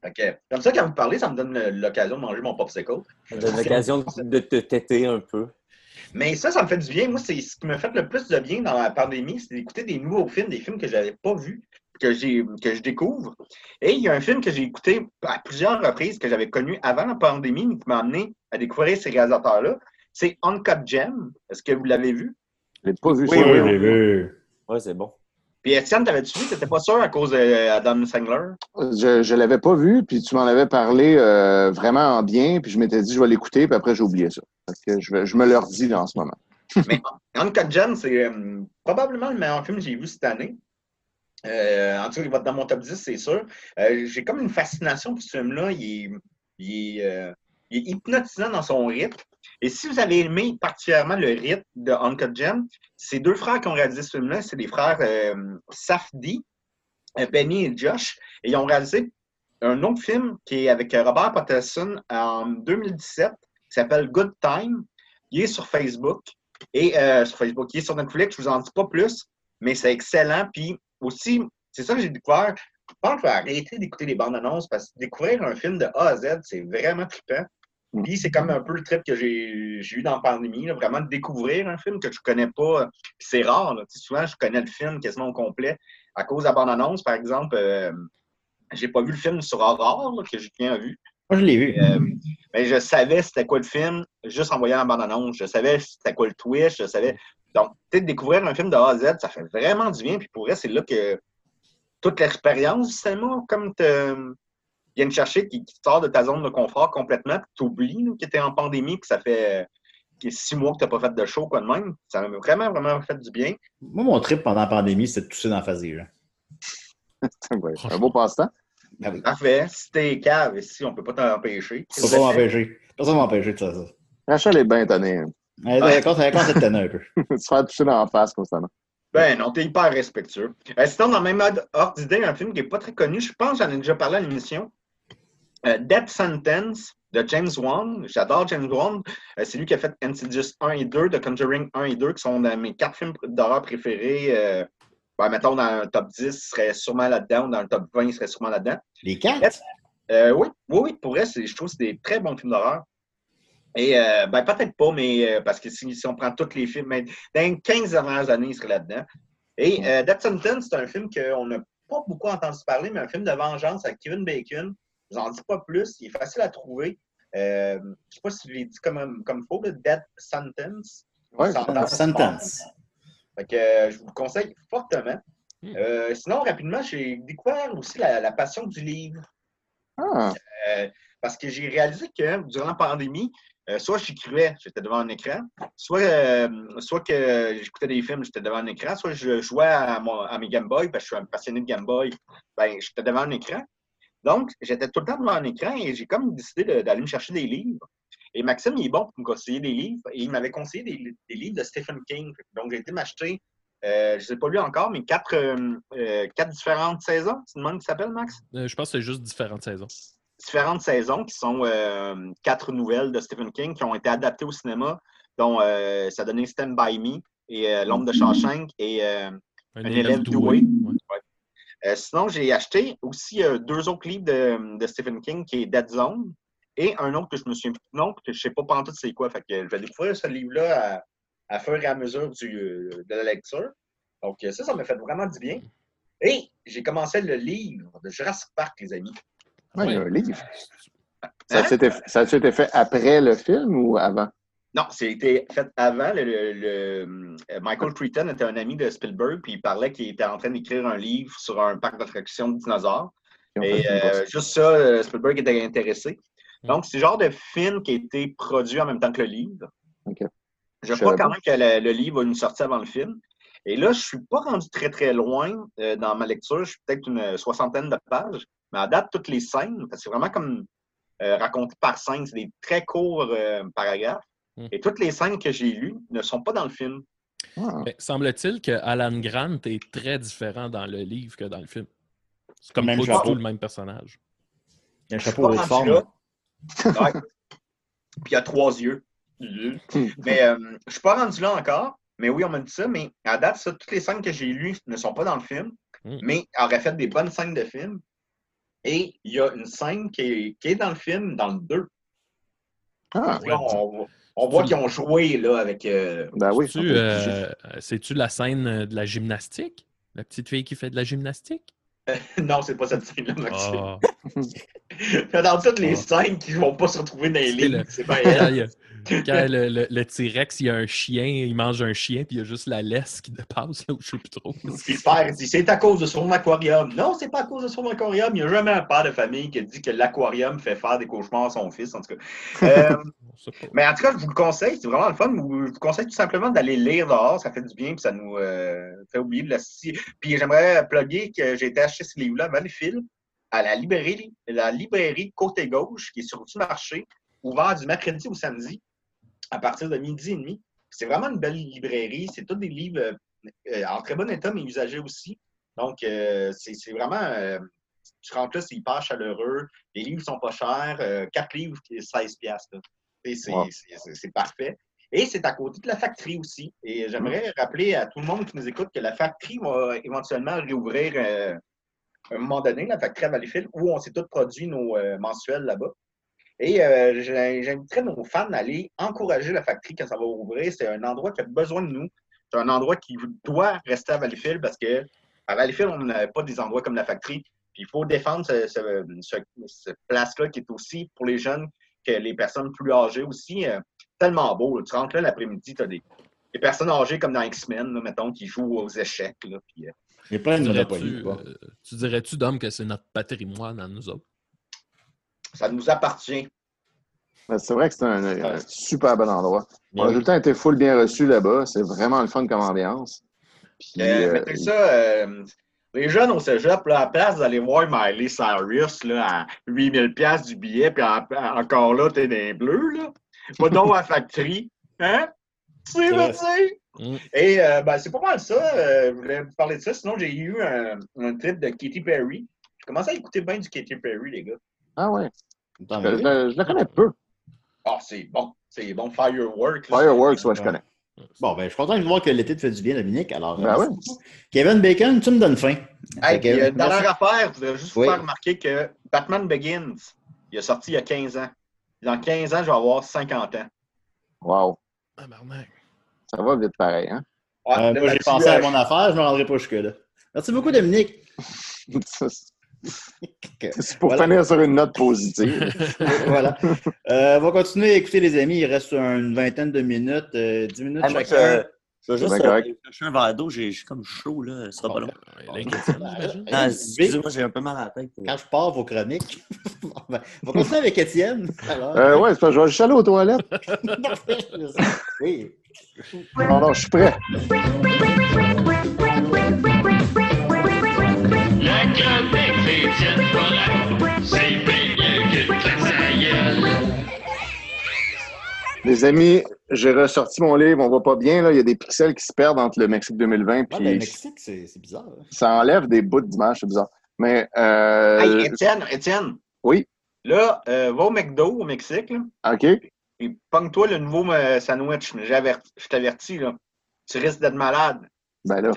Fait que, comme ça, quand vous parlez, ça me donne l'occasion de manger mon popsicle. Ça donne l'occasion de te têter un peu. Mais ça, ça me fait du bien. Moi, c'est ce qui m'a fait le plus de bien dans la pandémie, c'est d'écouter des nouveaux films, des films que je n'avais pas vus, que, j'ai, que je découvre. Et il y a un film que j'ai écouté à plusieurs reprises, que j'avais connu avant la pandémie, mais qui m'a amené à découvrir ces réalisateurs-là. C'est Uncut Gem. Est-ce que vous l'avez vu? Je l'ai pas vu. Oui, ça. oui, j'ai vu. Ouais, c'est bon. Puis Étienne, t'avais-tu vu? T'étais pas sûr à cause d'Adam Sandler? Je je l'avais pas vu, puis tu m'en avais parlé euh, vraiment en bien, puis je m'étais dit je vais l'écouter, puis après j'ai oublié ça. Fait que je, je me le redis là, en ce moment. Mais Uncut Gem, c'est euh, probablement le meilleur film que j'ai vu cette année. Euh, en tout cas, il va être dans mon top 10, c'est sûr. Euh, j'ai comme une fascination pour ce film-là. Il est, il est, euh, il est hypnotisant dans son rythme. Et si vous avez aimé particulièrement le rythme de Uncut Gem, ces deux frères qui ont réalisé ce film-là, c'est des frères euh, Safdie, euh, Benny et Josh. Et ils ont réalisé un autre film qui est avec euh, Robert Pattinson en 2017, qui s'appelle Good Time. Il est sur Facebook. Et euh, sur Facebook, il est sur Netflix, je vous en dis pas plus, mais c'est excellent. Puis aussi, c'est ça que j'ai découvert. Je pense que je vais arrêter d'écouter les bandes annonces parce que découvrir un film de A à Z, c'est vraiment trippant. Puis c'est comme un peu le trip que j'ai j'ai eu dans la pandémie, là, vraiment de découvrir un film que je connais pas. Puis c'est rare, là. Souvent je connais le film quasiment au complet. À cause de la bande-annonce, par exemple, euh, j'ai pas vu le film sur là, que Julien a vu. Moi, je l'ai vu. Euh, mais je savais c'était quoi le film juste en voyant la bande-annonce. Je savais c'était quoi le twist. Je savais. Donc, peut-être découvrir un film de A à Z, ça fait vraiment du bien. Puis pour vrai, c'est là que toute l'expérience du cinéma, comme te viennent chercher, qui, qui te sort de ta zone de confort complètement, puis tu oublies que tu es en pandémie, que ça fait que six mois que tu n'as pas fait de show, quoi de même. Ça m'a vraiment, vraiment fait du bien. Moi, mon trip pendant la pandémie, c'était de tousser dans la face des gens. Ouais, un beau passe-temps. Ah oui. Parfait. Si t'es cave, ici, on peut pas t'empêcher. Tu peux pas m'empêcher. Personne ne m'empêcher de faire ça. Rachel est bien tannée. hein. Ouais, Quand ça quand ça te tenait un peu. se faire toucher dans la face constamment. Ben non, t'es hyper respectueux. Euh, sinon, dans le même ordre d'idée, un film qui n'est pas très connu, je pense que j'en ai déjà parlé à l'émission. Euh, Death Sentence de James Wan. J'adore James Wan. Euh, c'est lui qui a fait Insidious 1 et 2, The Conjuring 1 et 2, qui sont dans mes quatre films d'horreur préférés euh, ben, mettons, dans un top 10, il serait sûrement là-dedans, dans le top 20, il serait sûrement là-dedans. Les quatre? Euh, oui, oui, oui, pour vrai, je trouve que c'est des très bons films d'horreur. Et euh, ben, peut-être pas, mais euh, parce que si, si on prend tous les films, mais dans les 15 dernières années, il serait là-dedans. Et euh, Death Sentence, c'est un film qu'on n'a pas beaucoup entendu parler, mais un film de vengeance avec Kevin Bacon. Je vous en dis pas plus. Il est facile à trouver. Euh, je ne sais pas si je l'ai dit comme, comme faut, le Death Sentence. Ouais, Sentence. Sentence. Fait que, euh, je vous le conseille fortement. Euh, sinon, rapidement, j'ai découvert aussi la, la passion du livre. Ah, Euh, parce que j'ai réalisé que durant la pandémie, euh, soit j'écrivais, j'étais devant un écran, soit, euh, soit que j'écoutais des films, j'étais devant un écran, soit je jouais à, mon- à mes Game Boy, parce que je suis un passionné de Game Boy, ben, j'étais devant un écran. Donc, j'étais tout le temps devant un écran et j'ai comme décidé d'aller me chercher des livres. Et Maxime, il est bon pour me conseiller des livres. Et il m'avait conseillé des, des livres de Stephen King. Donc, j'ai été m'acheter, euh, je ne sais pas lu encore, mais quatre, euh, euh, quatre différentes saisons. C'est le monde qui s'appelle, Max? Euh, je pense que c'est juste différentes saisons. différentes saisons qui sont quatre nouvelles de Stephen King qui ont été adaptées au cinéma, dont ça a donné Stand By Me et L'ombre de Shawshank et Un élève élève doué. doué. Euh, sinon, j'ai acheté aussi euh, deux autres livres de, de Stephen King qui est Dead Zone et un autre que je me souviens plus du nom, que je ne sais pas pendant tout c'est quoi. Fait que je vais découvrir ce livre-là à, à fur et à mesure du, euh, de la lecture. Donc, euh, ça, ça m'a fait vraiment du bien. Et j'ai commencé le livre de Jurassic Park, les amis. ouais, il y a un livre. Ça Hein? a-tu été fait après le film ou avant? Non, c'était fait avant. Le, le- le- euh, Michael Crichton était un ami de Spielberg, puis il parlait qu'il était en train d'écrire un livre sur un parc d'attractions de dinosaures. Et euh, juste ça, euh, Spielberg était intéressé. Donc, c'est le genre de film qui a été produit en même temps que le livre. Je Je crois quand même que le, le livre a une sortie avant le film. Et là, je suis pas rendu très, très loin euh, dans ma lecture. Je suis peut-être une soixantaine de pages. Mais à date, toutes les scènes, c'est vraiment comme euh, raconté par scène. C'est des très courts paragraphes. Mm. Et toutes les scènes que j'ai lues ne sont pas dans le film. Ah. Mais semble-t-il que Alan Grant est très différent dans le livre que dans le film. C'est comme Même pas du chapeau. tout le même personnage. Il y a un chapeau rendu forme. Ouais. Puis il y a trois yeux. Mais euh, je suis pas rendu là encore. Mais oui, on m'a dit ça. Mais à date, ça, toutes les scènes que j'ai lues ne sont pas dans le film. Mm. Mais auraient fait des bonnes scènes de film. Et il y a une scène qui est, qui est dans le film, dans le 2. Ah, Là, on, on voit qu'ils ont joué là, avec. euh, ben oui. C'est-tu, euh, C'est-tu la scène de la gymnastique? La petite fille qui fait de la gymnastique? non, c'est pas cette scène-là, Maxime. Ah. Dans toutes les Ah. scènes qui ne vont pas se retrouver dans les lignes, c'est bien Quand, il le, le- le T-Rex, il y a un chien, il mange un chien, puis il y a juste la laisse qui dépasse, là, où je sais plus trop. Puis le père dit c'est à cause de son aquarium. Non, c'est pas à cause de son aquarium. Il n'y a jamais un père de famille qui dit que l'aquarium fait faire des cauchemars à son fils, en tout cas. Euh, pas. mais en tout cas, je vous le conseille, c'est vraiment le fun. Je vous conseille tout simplement d'aller lire dehors, ça fait du bien, puis ça nous euh, fait oublier de la. Puis j'aimerais plugger que j'ai été acheter ce livre-là à Valleyfield, à la librairie, la librairie Côté Gauche, qui est sur du marché, ouvert du mercredi au samedi, à partir de midi et demi. C'est vraiment une belle librairie. C'est tous des livres euh, en très bon état, mais usagés aussi. Donc, euh, c'est vraiment. euh, tu rentres là, c'est hyper chaleureux. Les livres sont pas chers. Quatre livres, c'est 16 piastres. C'est Wow. parfait. Et c'est à côté de la factory aussi. Et j'aimerais rappeler à tout le monde qui nous écoute que la factory va éventuellement réouvrir un moment donné, la factory à Valleyfield, où on s'est tous produits nos euh, mensuels là-bas. Et euh, j'inviterais nos fans à aller encourager la factory quand ça va ouvrir. C'est un endroit qui a besoin de nous. C'est un endroit qui doit rester à Valleyfield parce que à Valleyfield, on n'a pas des endroits comme la factory. Puis il faut défendre ce, place-là qui est aussi pour les jeunes que les personnes plus âgées aussi. euh, tellement beau. Tu rentres là l'après-midi, tu as des, personnes âgées comme dans X-Men, mettons, qui jouent aux échecs. Euh, Il y a plein de monopolies. euh, tu dirais-tu, Dom, que c'est notre patrimoine à nous autres? ça nous appartient. Ben, C'est vrai que c'est un, un super bon endroit. On a Oui. tout le temps été full bien reçus là-bas. C'est vraiment le fun comme ambiance. Puis, Euh, euh, mettez ça, euh, les jeunes au cégep, là, à la place d'aller voir Miley Cyrus là, à 8000 pièces du billet, puis en- encore là, t'es les bleus, là. Pas donc à la factory. Hein? Tu sais, C'est vrai. merci. Mm. Et euh, ben, c'est pas mal ça. euh, je voulais vous parler de ça. Sinon, j'ai eu un, un trip de Katy Perry. J'ai commencé à écouter bien du Katy Perry, les gars. Ah ouais. Tant Je, je- je le connais peu. Ah, c'est bon. C'est bon. Fireworks. Fireworks, ouais, je connais. Bon, ben, je suis content de voir que l'été te fait du bien, Dominique. Alors, Ben euh, ouais. Kevin Bacon, tu me donnes faim. Hey, euh, merci. dernière affaire, je voudrais juste Oui. vous faire remarquer que Batman Begins, il est sorti il y a 15 ans. Dans 15 ans, je vais avoir 50 ans. Wow. Tabarnak. Ça va vite pareil, hein? Ouais, Euh, moi, j'ai pensé à euh, mon affaire, je ne me rendrai pas jusque-là. Merci beaucoup, Dominique. C'est pour Voilà. finir sur une note positive. voilà. Euh, on va continuer à écouter, les amis. Il reste une vingtaine de minutes, euh, 10 minutes chacun. Je, vais juste chercher un verre d'eau. J'ai j'ai comme chaud, là. Ce sera pas long. L'inquiétude, j'imagine. Non, excusez-moi, j'ai un peu mal à la tête. Quand je pars vos chroniques, ben, on va continuer avec Étienne. Alors, Euh, ouais, c'est parce que je vais juste aller aux toilettes. oui. Non, non, je suis prêt. La chronique d'Étienne Forêt, c'est Les amis, j'ai ressorti mon livre. On va pas bien, là. Il y a des pixels qui se perdent entre le Mexique 2020 Ah, puis ben, Mexique, c'est bizarre. hein. ça enlève des bouts d'image, c'est bizarre. Mais, euh, Hey, Étienne, Étienne, oui, là, euh, va au McDo au Mexique, là, OK. puis pogne-toi le nouveau euh, sandwich. Je t'avertis, là. Tu risques d'être malade. Ben là,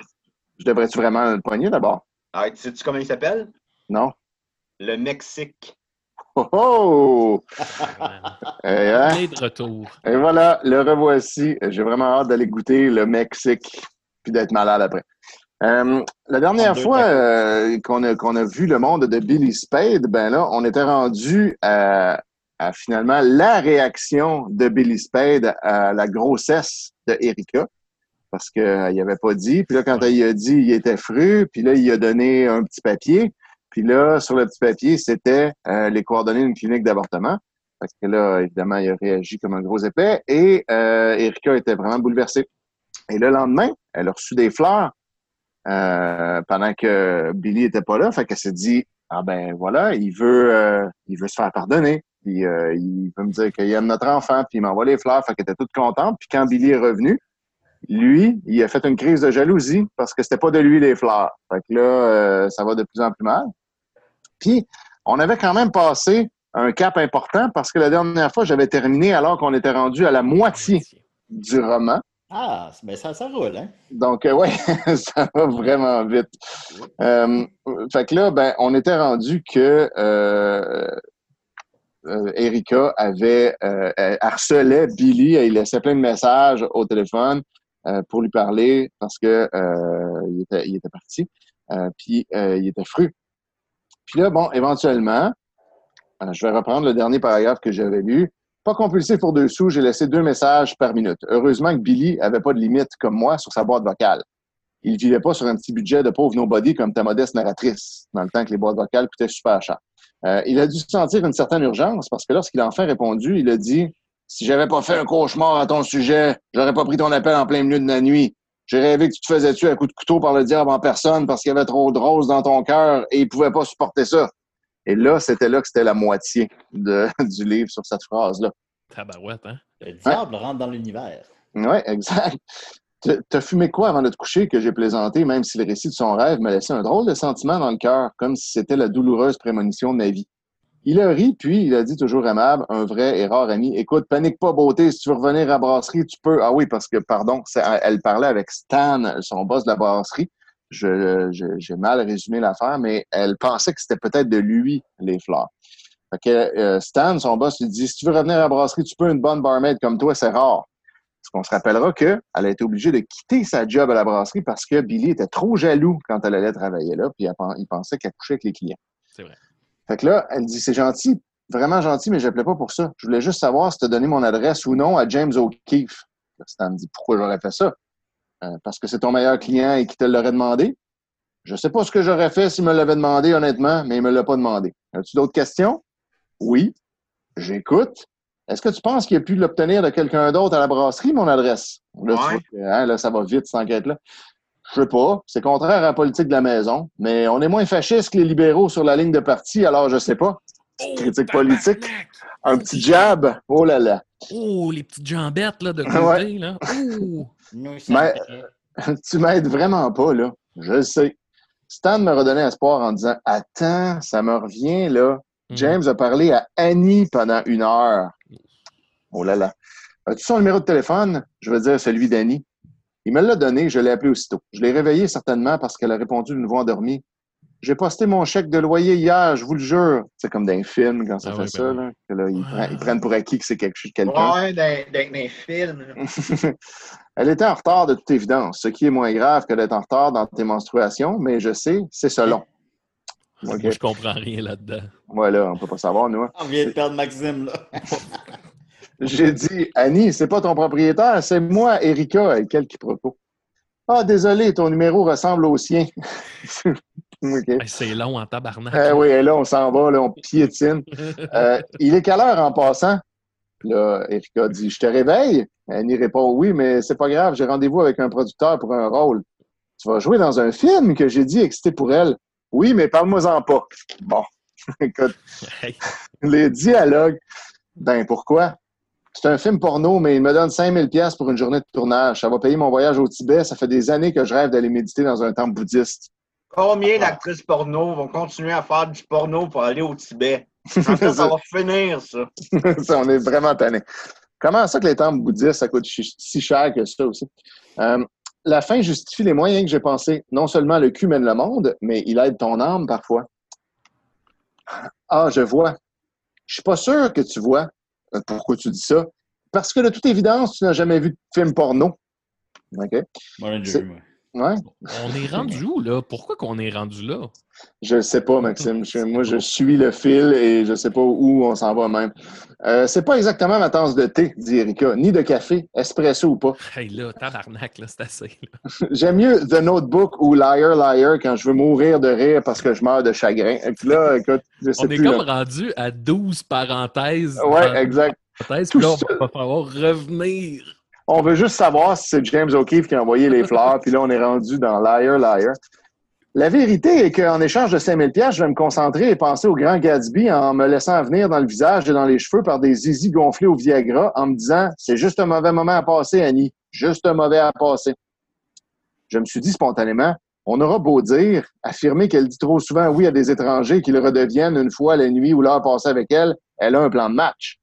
je devrais-tu vraiment le poigner d'abord? Ah, tu sais-tu comment il s'appelle? Non? Le Mexique. Oh oh! Eh, hein? On est de retour. Et voilà, le revoici. J'ai vraiment hâte d'aller goûter le Mexique puis d'être malade après. Euh, la dernière Deux fois euh, qu'on a, qu'on a vu le monde de Billy Spade, ben là, on était rendu à, à finalement la réaction de Billy Spade à la grossesse de Erika. Parce qu'il avait pas dit. Puis là, quand il a dit, il était fru. Puis là, il a donné un petit papier. Puis là, sur le petit papier, c'était euh, les coordonnées d'une clinique d'avortement. Parce que là, évidemment, il a réagi comme un gros épais. Et euh, Erika était vraiment bouleversée. Et le lendemain, elle a reçu des fleurs euh, pendant que Billy était pas là. Fait qu'elle s'est dit Ah ben voilà, il veut il veut se faire pardonner. Puis il veut me dire qu'il aime notre enfant, puis il m'envoie les fleurs. Fait qu'elle était toute contente. Puis quand Billy est revenu, lui, il a fait une crise de jalousie parce que c'était pas de lui les fleurs. Fait que là, ça va de plus en plus mal. Puis, on avait quand même passé un cap important parce que la dernière fois, j'avais terminé alors qu'on était rendu à la moitié du roman. Ah, ben ça, ça roule, hein? Donc, euh, ouais, ça va vraiment vite. Euh, fait que là, ben, on était rendu que euh, Erika avait harcelait Billy, elle laissait plein de messages au téléphone pour lui parler parce que il, était, il était parti. Puis il était fru. Puis là, bon, éventuellement, euh, je vais reprendre le dernier paragraphe que j'avais lu. Pas compulsif pour deux sous, j'ai laissé deux messages par minute. Heureusement que Billy avait pas de limite comme moi sur sa boîte vocale. Il vivait pas sur un petit budget de pauvre nobody comme ta modeste narratrice, dans le temps que les boîtes vocales coûtaient super cher. Euh, il a dû sentir une certaine urgence parce que lorsqu'il a enfin répondu, il a dit Si j'avais pas fait un cauchemar à ton sujet, j'aurais pas pris ton appel en plein milieu de la nuit. J'ai rêvé que tu te faisais tuer à coup de couteau par le diable en personne parce qu'il y avait trop de roses dans ton cœur et il pouvait pas supporter ça. Et là, c'était là que c'était la moitié de- du livre sur cette phrase-là. Tabarouette, hein? Le diable rentre dans l'univers. Oui, exact. T'as- T'as fumé quoi avant de te coucher que j'ai plaisanté, même si le récit de son rêve me laissait un drôle de sentiment dans le cœur, comme si c'était la douloureuse prémonition de ma vie. Il a ri, puis il a dit toujours aimable, un vrai et rare ami. Écoute, panique pas, beauté, si tu veux revenir à brasserie, tu peux. Ah oui, parce que, pardon, elle parlait avec Stan, son boss de la brasserie. Je- J'ai mal résumé l'affaire, mais elle pensait que c'était peut-être de lui, les fleurs. Fait que euh, Stan, son boss, lui dit Si tu veux revenir à la brasserie, tu peux, une bonne barmaid comme toi, c'est rare. Parce qu'on se rappellera qu'elle a été obligée de quitter sa job à la brasserie parce que Billy était trop jaloux quand elle allait travailler là, puis il pensait qu'elle couchait avec les clients. C'est vrai. Fait que là, elle dit C'est gentil, vraiment gentil, mais je n'appelais pas pour ça. Je voulais juste savoir si tu as donné mon adresse ou non à James O'Keefe. Là, Stan me dit Pourquoi j'aurais fait ça? Euh, Parce que c'est ton meilleur client et qui te l'aurait demandé. Je sais pas ce que j'aurais fait s'il me l'avait demandé, honnêtement, mais il me l'a pas demandé. As-tu d'autres questions? Oui. J'écoute. Est-ce que tu penses qu'il a pu l'obtenir de quelqu'un d'autre à la brasserie, mon adresse? Là, tu Ouais. vois que, hein, là, ça va vite, cette enquête-là. Je sais pas. C'est contraire à la politique de la maison. Mais on est moins fasciste que les libéraux sur la ligne de parti, alors je sais pas. Petite critique politique. Un petit jab. Oh là là. Oh, les petites jambettes là, de côté, Ouais. là. Oh! Mais tu m'aides vraiment pas, là. Je le sais. Stan me redonnait espoir en disant Attends, ça me revient, là. Mhm. James a parlé à Annie pendant une heure. Oh là là. As-tu son numéro de téléphone? Je veux dire celui d'Annie. Il me l'a donné, je l'ai appelé aussitôt. Je l'ai réveillée certainement parce qu'elle a répondu d'une voix endormie. J'ai posté mon chèque de loyer hier, je vous le jure. C'est comme dans un film quand ça Ah fait oui, ça, ben là, que là, ils, prennent, ils prennent pour acquis que c'est quelque chose, quelqu'un. Ouais, dans, là. Elle était en retard de toute évidence, ce qui est moins grave que d'être en retard dans tes menstruations, mais je sais, c'est selon. OK. Moi, je comprends rien là-dedans. Voilà, on peut pas savoir, nous. hein. On vient de perdre Maxime, là. J'ai dit, Annie, c'est pas ton propriétaire, c'est moi, Erika, et quel quiproquo. Ah, désolé, ton numéro ressemble au sien. C'est long en tabarnak. Eh oui, et là, on s'en va, là, on piétine. Euh, il est quelle heure en passant? Là, Erika dit Je te réveille? Annie répond Oui, mais c'est pas grave, j'ai rendez-vous avec un producteur pour un rôle. Tu vas jouer dans un film que j'ai dit excité pour elle. Oui, mais parle-moi-en pas. Bon, écoute, Hey, les dialogues. Ben, pourquoi? C'est un film porno, mais il me donne 5000 pièces pour une journée de tournage. Ça va payer mon voyage au Tibet. Ça fait des années que je rêve d'aller méditer dans un temple bouddhiste. Combien d'actrices porno vont continuer à faire du porno pour aller au Tibet? Est-ce que ça va finir, ça? Ça, on est vraiment tanné. Comment ça que les temples bouddhistes, ça coûte si cher que ça aussi? Euh, la fin justifie les moyens que j'ai pensés. Non seulement le cul mène le monde, mais il aide ton âme parfois. Ah, je vois. Je suis pas sûr que tu vois. Euh, Pourquoi tu dis ça? Parce que de toute évidence, tu n'as jamais vu de film porno. OK? Moi, j'ai déjà C'est- vu. Ouais. on est rendu où, là? Pourquoi qu'on est rendu là? Je ne sais pas, Maxime. Je- moi, je suis le fil et je ne sais pas où on s'en va même. Euh, c'est pas exactement ma tasse de thé, dit Erika, ni de café, espresso ou pas. Hey, là, tabarnak, là, c'est assez. J'aime mieux The Notebook ou Liar Liar quand je veux mourir de rire parce que je meurs de chagrin. Et puis là, écoute, je sais On est plus. comme là. rendu à 12 parenthèses. Ouais, dans- exact. parenthèses, puis là, on va falloir revenir. On veut juste savoir si c'est James O'Keefe qui a envoyé les fleurs, puis là, on est rendu dans Liar Liar. La vérité est qu'en échange de 5000 pièces, je vais me concentrer et penser au grand Gatsby en me laissant venir dans le visage et dans les cheveux par des zizi gonflés au Viagra en me disant « C'est juste un mauvais moment à passer, Annie. Juste un mauvais à passer. » Je me suis dit spontanément on aura beau dire, affirmer qu'elle dit trop souvent oui à des étrangers qu'ils redeviennent une fois la nuit ou l'heure passée avec elle, elle a un plan de match.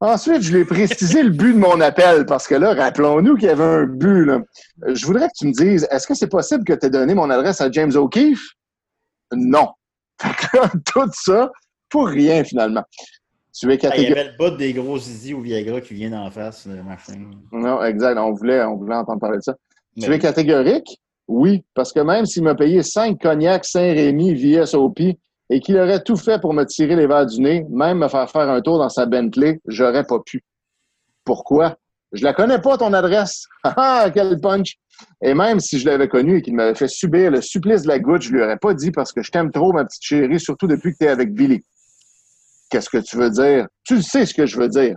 Ensuite, je lui ai précisé le but de mon appel parce que là, rappelons-nous qu'il y avait un but. là. Je voudrais que tu me dises, est-ce que c'est possible que tu aies donné mon adresse à James O'Keefe? Non. Tout ça, pour rien finalement. Tu es Ah, il y catégorique. avait le bout des gros zizi au Viagra qui vient d'en face, le machin. Non, exact. On voulait, on voulait entendre parler de ça. Tu es catégorique? Oui, parce que même s'il m'a payé 5 cognacs Saint-Rémy VSOP et qu'il aurait tout fait pour me tirer les verres du nez, même me faire faire un tour dans sa Bentley, j'aurais pas pu. Pourquoi? Je la connais pas, ton adresse. Ah, quel punch! Et même si je l'avais connu et qu'il m'avait fait subir le supplice de la goutte, je lui aurais pas dit parce que je t'aime trop, ma petite chérie, surtout depuis que tu es avec Billy. Qu'est-ce que tu veux dire? Tu sais ce que je veux dire.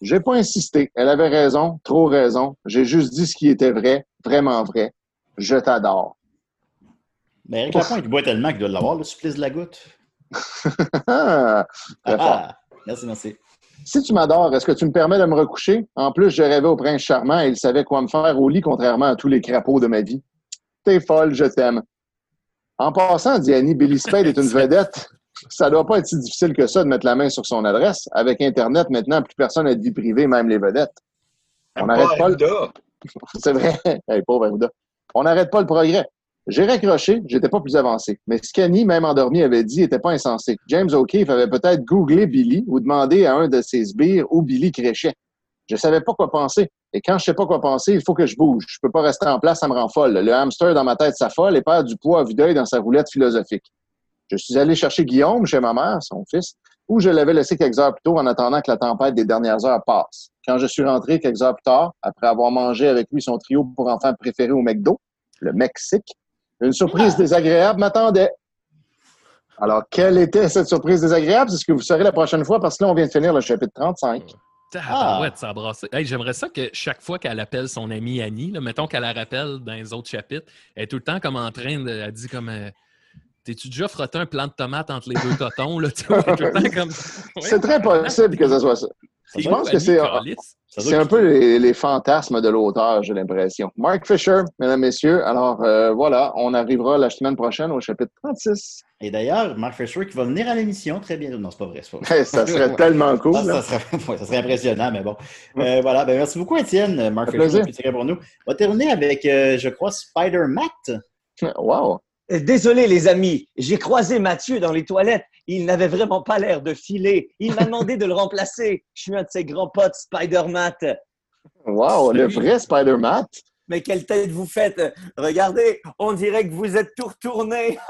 J'ai pas insisté. Elle avait raison, trop raison. J'ai juste dit ce qui était vrai, vraiment vrai. Je t'adore. Mais Eric Lapointe, il boit tellement qu'il doit l'avoir, le supplice de la goutte. Ah, fort. Ah, merci, merci. Si tu m'adores, est-ce que tu me permets de me recoucher? En plus, je rêvais au prince charmant et il savait quoi me faire au lit, contrairement à tous les crapauds de ma vie. T'es folle, je t'aime. En passant, dit Annie, Billy Spade est une vedette. Ça doit pas être si difficile que ça de mettre la main sur son adresse. Avec Internet, maintenant, plus personne n'a de vie privée, même les vedettes. On n'arrête pas le... C'est vrai. Hey, pauvre. On n'arrête pas le progrès. J'ai raccroché, j'étais pas plus avancé. Mais ce qu'Annie, même endormi, avait dit était pas insensé. James O'Keefe avait peut-être googlé Billy ou demandé à un de ses sbires où Billy créchait. Je savais pas quoi penser. Et quand je sais pas quoi penser, il faut que je bouge. Je peux pas rester en place, ça me rend folle. Le hamster dans ma tête s'affole et perd du poids à vue d'œil dans sa roulette philosophique. Je suis allé chercher Guillaume chez ma mère, son fils, où je l'avais laissé quelques heures plus tôt en attendant que la tempête des dernières heures passe. Quand je suis rentré quelques heures plus tard, après avoir mangé avec lui son trio pour enfants préféré au McDo, le Mexique, une surprise désagréable m'attendait. Alors, quelle était cette surprise désagréable? C'est ce que vous saurez la prochaine fois parce que là, on vient de finir le chapitre 35. Ah, ouais, ça. Hey, J'aimerais ça que chaque fois qu'elle appelle son amie Annie, là, mettons qu'elle la rappelle dans les autres chapitres, elle est tout le temps comme en train de. Elle dit comme. euh, T'es-tu déjà frotté un plant de tomate entre les deux cotons? Là, tout le temps comme. C'est très possible que ce soit ça. Je pense que c'est un peu les, les fantasmes de l'auteur, j'ai l'impression. Mark Fisher, mesdames, messieurs. Alors, euh, voilà, on arrivera la semaine prochaine au chapitre 36. Et d'ailleurs, Mark Fisher qui va venir à l'émission très bien. Non, c'est pas vrai. c'est pas vrai. Ça serait tellement cool, Ça, serait, ouais, ça serait impressionnant, mais bon. Euh, voilà. Ben, merci beaucoup, Étienne. Mark Fisher, qui pour nous. On va terminer avec, euh, je crois, Spider-Matt. Wow. Désolé, les amis, j'ai croisé Mathieu dans les toilettes. Il n'avait vraiment pas l'air de filer. Il m'a demandé de le remplacer. Je suis un de ses grands potes, Spider-Man. Wow, le vrai Spider-Man. Mais quelle tête vous faites Regardez, on dirait que vous êtes tout retourné.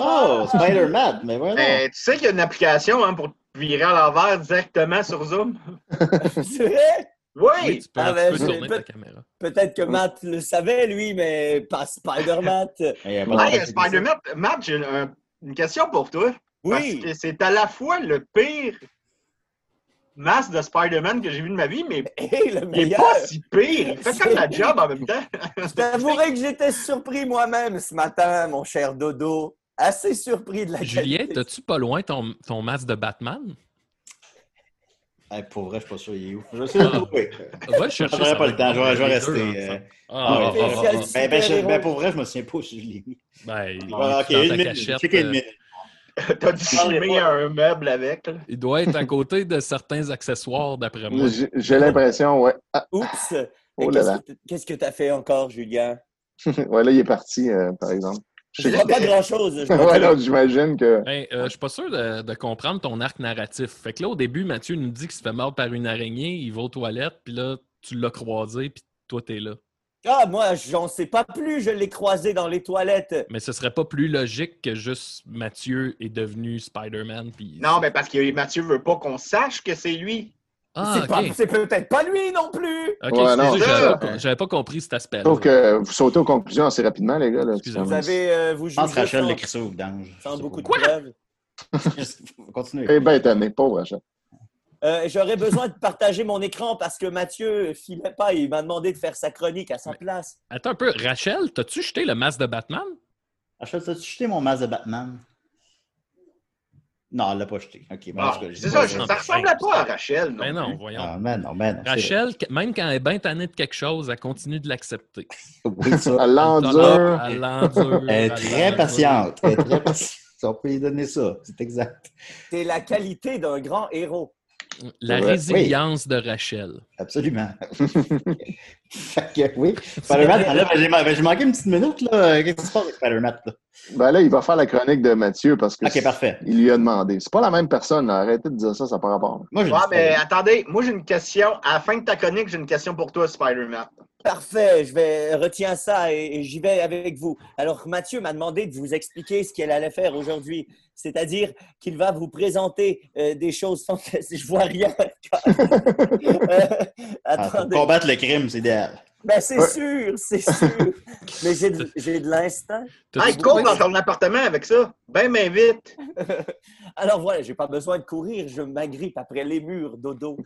Oh, Spider-Man. Mais voilà. Ben, tu sais qu'il y a une application hein, pour virer à l'envers directement sur Zoom? C'est vrai? Oui! Oui, tu peux, Ah, tu ben, peux tourner ta peut- caméra. Peut-être que Matt le savait, lui, mais pas Spider-Man. Hey, Spider-Man, Matt, j'ai un- une question pour toi. Parce Oui. que c'est à la fois le pire masque de Spider-Man que j'ai vu de ma vie, mais Hey, le il est meilleur. pas si pire. Il fait comme la job en même temps. Je t'avouerai que j'étais surpris moi-même ce matin, mon cher Dodo. Assez surpris de la Julien, qualité. t'as-tu pas loin ton, ton masque de Batman? Hey, pour vrai, je suis pas sûr, il est où? Je vais essayer de le trouver. Va le chercher. Ça pas le temps, je vais, je rester. Ah, Ah, ah, ah, ah, je- pour vrai, je me souviens pas si je l'ai mis. Ben, il Ah, ok, une minute. cachette, Checker une euh, minute. T'as dû filmer un meuble avec. là. Il doit être à côté de certains accessoires, d'après moi. J'ai l'impression, ouais. Ah, Oups. Oh Qu'est-ce que tu as fait encore, Julien? ouais, là, il est parti, euh, par exemple. Je vois pas grand-chose. ouais, j'imagine que. Ben, euh, je suis pas sûr de, de comprendre ton arc narratif. Fait que là, au début, Mathieu nous dit qu'il se fait mordre par une araignée, il va aux toilettes, puis là, tu l'as croisé, puis toi, t'es là. Ah, moi, j'en sais pas plus. Je l'ai croisé dans les toilettes. Mais ce serait pas plus logique que juste Mathieu est devenu Spider-Man, puis... Non, mais parce que Mathieu veut pas qu'on sache que c'est lui. Ah, c'est peut-être pas lui non plus. Ok, Ouais, j'avais pas, compris cet aspect. Que vous sautez aux conclusions assez rapidement, les gars. Là, Excusez-moi. Vous avez euh, vous Je pense que jugez Rachel sans, l'écrit ça au vidange. sans beaucoup de Quoi? preuves. Continue. Eh ben, étonné, pauvre Rachel. Euh, J'aurais besoin de partager mon écran parce que Mathieu filait pas. Il m'a demandé de faire sa chronique à sa place. Attends un peu, Rachel, t'as-tu jeté le masque de Batman? Rachel, t'as-tu jeté mon masque de Batman? Non, elle l'a pas jeté. Ok, bon, Ah, c'est ça, ça ressemblait pas à Rachel. Non? Ben non, plus. voyons. Ah, ben non, ben non. c'est Rachel, même quand elle est bien tannée de quelque chose, elle continue de l'accepter. Oui, ça. Elle l'endure. Elle l'endure. Elle est très patiente. Elle est très patiente. On peut lui donner ça. C'est exact. C'est la qualité d'un grand héros. La résilience de Rachel. Absolument. fait que, oui. Spider-Man, ben, j'ai ben, j'ai manqué une petite minute. là. Qu'est-ce qui se passe avec Spider-Man? là? Ben là, il va faire la chronique de Mathieu parce que Ok, parfait. il lui a demandé. C'est pas la même personne, là. arrêtez de dire ça, ça n'a pas rapport. Moi, Ouais, mais attendez, moi j'ai une question. À la fin de ta chronique, j'ai une question pour toi, Spider-Man. Parfait, je vais retiens ça et, et j'y vais avec vous. Alors Mathieu m'a demandé de vous expliquer ce qu'elle allait faire aujourd'hui, c'est-à-dire qu'il va vous présenter euh, des choses fantastiques. Je vois rien. Euh, Ah, pour attendez, combattre le crime, c'est ben, c'est Ouais. sûr, c'est sûr. Mais j'ai de, j'ai de l'instinct. T'as-tu Hey, cours dans ton appartement avec ça. Ben, mais vite. Alors voilà, j'ai pas besoin de courir, je m'agrippe après les murs, dodo.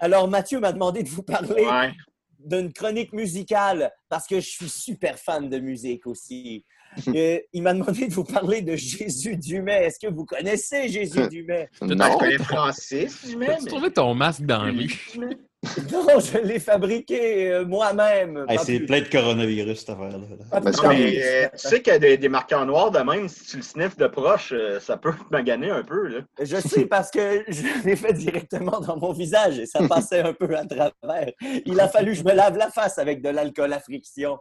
Alors Mathieu m'a demandé de vous parler Ouais. d'une chronique musicale parce que je suis super fan de musique aussi. Euh, il m'a demandé de vous parler de Jésus Dumais. Est-ce que vous connaissez Jésus Dumais? Je Non. connais Francis, je mets. T'as-tu trouvé ton masque dans rue? Non, je l'ai fabriqué euh, moi-même. Hey, c'est plein de coronavirus, cette affaire-là. euh, tu sais que des, des marqueurs noirs de même, si tu le sniffes de proche, euh, ça peut te maganer un peu. Là. Je sais parce que je l'ai fait directement dans mon visage et ça passait un peu à travers. Il a fallu que je me lave la face avec de l'alcool à friction.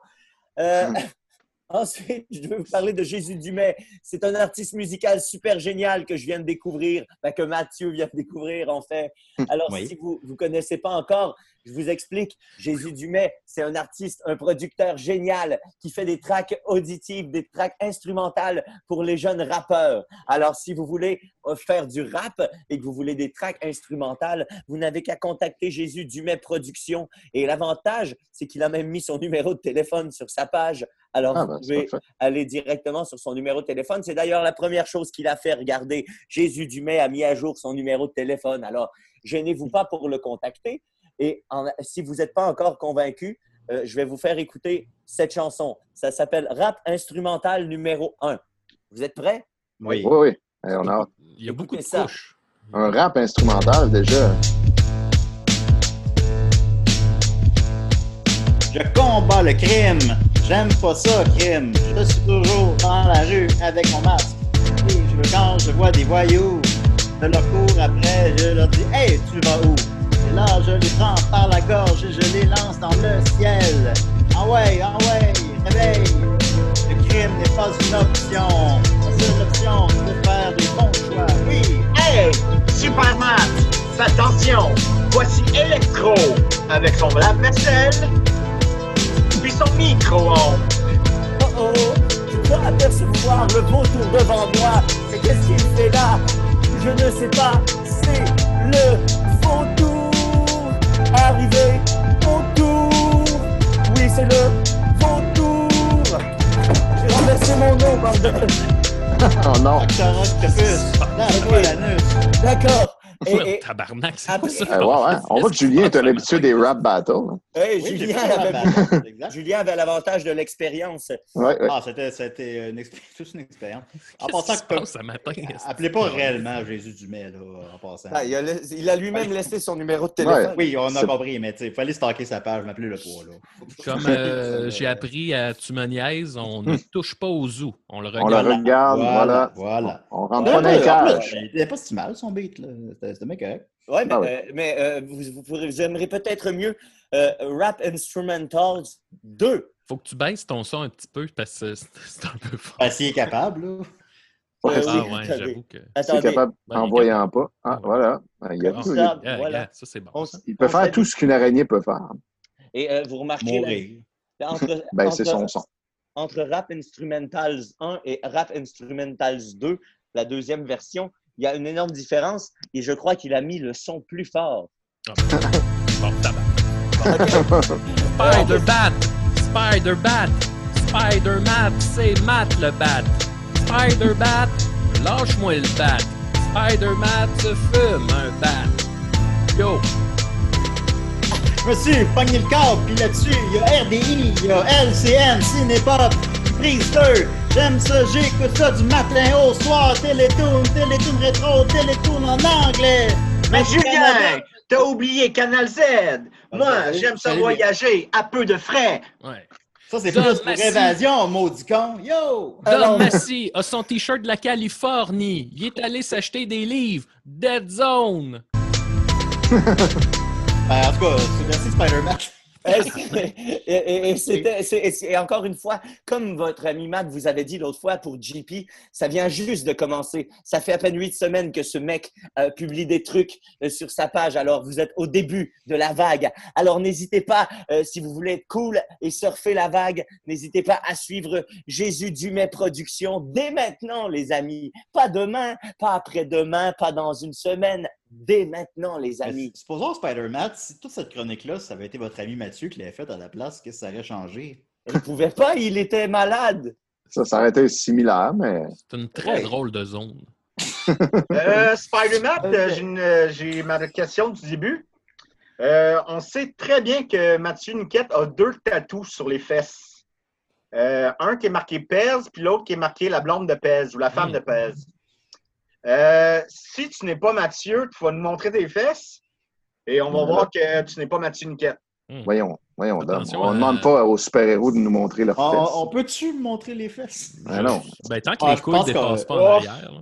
Ensuite, je vais vous parler de Jésus Dumais. C'est un artiste musical super génial que je viens de découvrir, ben, que Mathieu vient de découvrir en fait. Alors, Oui. si vous ne connaissez pas encore, je vous explique. Jésus Dumais, c'est un artiste, un producteur génial qui fait des tracks auditives, des tracks instrumentales pour les jeunes rappeurs. Alors, si vous voulez euh, faire du rap et que vous voulez des tracks instrumentales, vous n'avez qu'à contacter Jésus Dumais Productions. Et l'avantage, c'est qu'il a même mis son numéro de téléphone sur sa page. Alors, Ah, vous ben, c'est pouvez aller directement sur son numéro de téléphone. C'est d'ailleurs la première chose qu'il a fait. Regardez, Jésus Dumais a mis à jour son numéro de téléphone. Alors, gênez-vous pas pour le contacter. Et en- si vous n'êtes pas encore convaincu, euh, je vais vous faire écouter cette chanson. Ça s'appelle Rap instrumental numéro 1. Vous êtes prêts? Oui. Oui, oui. Hey, on a. Il y a beaucoup de ça. couches. un rap instrumental déjà. Je combats le crime. J'aime pas ça, crime. Je suis toujours dans la rue avec mon masque. Et je, quand je vois des voyous, je leur cours après, je leur dis Hey, tu vas où? Là, je les prends par la gorge et je les lance dans le ciel. Ah ouais, ah ouais, réveille! Le crime n'est pas une option. La seule option, c'est de faire des bons choix. Oui! Hey, Superman, attention, voici Electro avec son lave-vaisselle puis son micro-ondes. Oh oh, je peux apercevoir le vautour devant moi. C'est qu'est-ce qu'il fait là? Je ne sais pas. C'est le c'est le vautour. J'ai renversé mon nom, bordel. Oh non. Lâche-moi l'anus. D'accord. Et, Ouais, et- Tabarnak, c'est Après- pas ça. Euh, wow. On voit que Julien est un habitué des rap battles. Hey, Oui, j'ai Julien, avait... Julien l'avantage de l'expérience. Ouais, ouais. Ah, c'était, c'était une, expé- toute une expérience. En Qu'est-ce passant, ce matin? appelez pas réellement Jésus Dumais, là, en passant. Ah, il, a, la- il a lui-même laissé son numéro de téléphone. Oui, on a C'est- compris, mais il fallait stalker sa page, m'appeler le poids, là. Comme euh, j'ai appris à Tu me niaises, on ne touche pas au zoo. On le On le regarde. regarde, voilà. Voilà. On rentre pas dans les cages. Il était pas si mal, son beat, là. C'était, c'était bien correct. Ouais, mais, Ah ouais. euh, mais euh, vous, vous, pourrez- vous aimerez peut-être mieux euh, Rap Instrumentals 2. Faut que tu baisses ton son un petit peu parce que c'est un peu fort. Ben, s'il est capable, là. Ouais, Ah oui, ouais, j'avoue que. C'est Attendez, capable Ben, en est voyant pas. Ah, Ouais. voilà. Il, y a Ah, tout. ça, voilà. c'est bon. On-. Il peut faire tout ce qu'une araignée peut faire. Et euh, vous remarquez, là, entre, Ben, c'est son son. entre Rap Instrumentals 1 et Rap Instrumentals 2, la deuxième version, il y a une énorme différence et je crois qu'il a mis le son plus fort. Bon. Spider-Bat! Spider-Bat! Spider-Mat! C'est Matt le bat! Spider-Bat! Lâche-moi le bat! Spider-Mat se fume un bat! Yo! Je me suis pogné le corps, puis là-dessus, il y a RDI, il y a LCN, Cinépop, Prise 2. J'aime ça, j'écoute ça du matin au soir. Télétoon, Télétoon rétro, Télétoon en anglais. Mais Julien, t'as oublié Canal Z. Moi, salut, j'aime ça voyager à peu de frais. Ouais. Ça, c'est plus pour Massy. évasion, maudit con. Yo! Don Massy a son t-shirt de la Californie. Il est allé s'acheter des livres. Dead Zone. Ben, en tout cas, c'est merci Spider-Man. Et, et- et- et c'était- c'est- et c'est- et encore une fois, comme votre ami Matt vous avait dit l'autre fois pour JP, ça vient juste de commencer. Ça fait à peine huit semaines que ce mec euh, publie des trucs euh, sur sa page. Alors, vous êtes au début de la vague. Alors, n'hésitez pas, euh, si vous voulez être cool et surfer la vague, n'hésitez pas à suivre Jésus Dumais Productions dès maintenant, les amis. Pas demain, pas après-demain, pas dans une semaine. Dès maintenant, les amis. Mais Supposons Spider-Man, si toute cette chronique-là, ça avait été votre ami Mathieu qui l'avait faite à la place, qu'est-ce que ça aurait changé? Il ne pouvait pas, il était malade. Ça, ça aurait été similaire, mais. C'est une très drôle de zone. Euh, Spider-Man, euh, j'ai euh, j'ai ma question du début. Euh, on sait très bien que Mathieu Niquette a deux tatous sur les fesses. Euh, un qui est marqué Pez, puis l'autre qui est marqué la blonde de Pez ou la femme de Pez. Euh, si tu n'es pas Mathieu, tu vas nous montrer tes fesses et on va Voilà. voir que tu n'es pas Mathieu Niquette. Voyons, voyons. Attention, On ne euh, demande pas aux super-héros de nous montrer leurs On, fesses. on peut-tu me montrer les fesses? Ben non. Ben, tant que Ah, les couilles ne dépassent pas en Oh. arrière. là.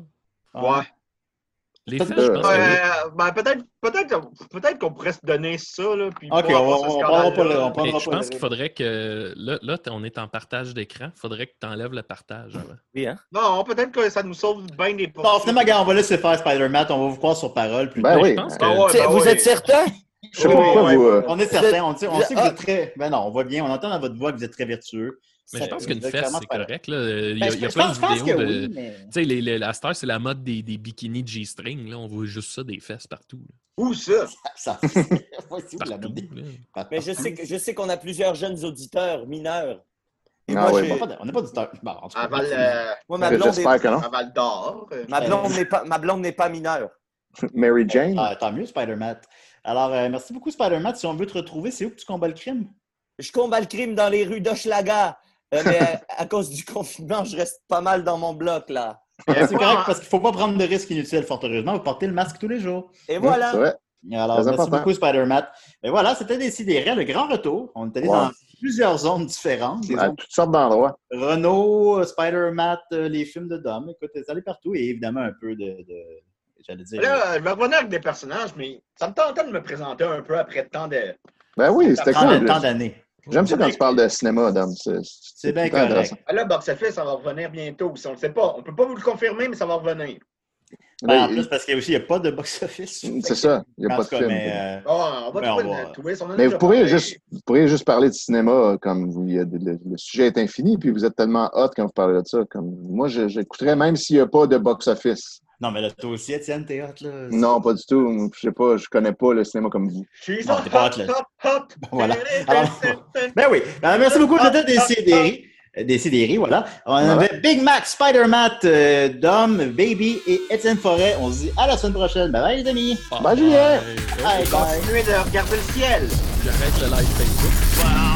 Ah. Ouais. Les c'est- je pense. Euh, ben, peut-être peut-être peut-être qu'on pourrait se donner ça là puis Ok, on on prendra pas le- on je pense qu'il faudrait que. Là, là, on est en partage d'écran. Il faudrait que tu enlèves le partage avant. Oui, hein? Non, peut-être que ça nous sauve bien des Non, finalement, gars, on va laisser faire Spider-Man, on va vous croire sur parole plus Ben tard. oui. Je pense que. Ah ouais, ben vous êtes certain? Je sais pas pourquoi vous. euh, On est certain, on, sait que vous ah. êtes très. Ben non, on voit bien, on entend dans votre voix que vous êtes très vertueux. Mais Ça- je pense qu'une fesse, c'est correct. Là. Il y Ben, a, je- il y a plein pense- de vidéos de. oui, mais- Tu sais, les, les, la star, c'est la mode des, des bikinis G-string. Là. On voit juste ça, des fesses partout. là. Où ça? Ça, la mode des-. Mais je sais que- je sais qu'on a plusieurs jeunes auditeurs mineurs. Et Ah moi, ouais, On n'a pas de- on n'a pas du temps. Bon, euh, moi, ma Ben, blonde J'espère est- que non. à Val d'Or. euh. ma blonde n'est pas, ma blonde n'est pas mineure. Mary Jane. Ah, tant mieux, Spider-Man. Alors, euh, merci beaucoup, Spider-Man. Si on veut te retrouver, c'est où que tu combats le crime? Je combat le crime dans les rues d'Hochelaga. Euh, mais à, à cause du confinement, je reste pas mal dans mon bloc, là. C'est correct parce qu'il ne faut pas prendre de risques inutiles, fort heureusement. Vous portez le masque tous les jours. Et voilà. c'est vrai. Alors, Très merci important. beaucoup, Spider-Man. Et voilà, c'était Décidéré, le grand retour. On est allé Wow. dans plusieurs zones différentes. Des À zones toutes sortes d'endroits. Renault, euh, Spider-Man, euh, les films de Dom. Écoute, c'est allé partout et évidemment un peu de. de- J'allais dire. Là, je vais revenir avec des personnages, mais ça me tentait de me présenter un peu après tant de. Ben oui, c'était cool. tant d'années. J'aime ça quand tu parles de cinéma, Dom. C'est bien correct. intéressant. Ah, Là, Box Office, ça va revenir bientôt. Si on ne le sait pas, on ne peut pas vous le confirmer, mais ça va revenir. Ben, en Ben, plus, parce qu'il n'y a pas de box-office. C'est ça, il n'y a En pas de cas, film. mais, euh, Ah, on va ben, trouver on va- le twist. On en a Mais vous pourriez, juste, vous pourriez juste parler de cinéma euh, comme vous. il y a de- le, le sujet est infini, puis vous êtes tellement hot quand vous parlez de ça. Comme, moi, j'écouterais même s'il n'y a pas de box-office. Non, mais là, toi aussi, Étienne, t'es hot, là. Non, pas du tout. Je sais pas, je connais pas le cinéma comme vous. She's Non, hot, t'es pas hot, hot, là. hot, hot. Voilà. Alors, ben oui. Ben, merci beaucoup de des CDR. Des CDR, voilà. On avait Big Mac, Spider-Man, euh, Dom, Baby et Étienne Forêt. On se dit à la semaine prochaine. Bye bye, les amis. Bye, Julien. Bye, bye. Continuez de regarder le ciel. J'arrête le live Facebook.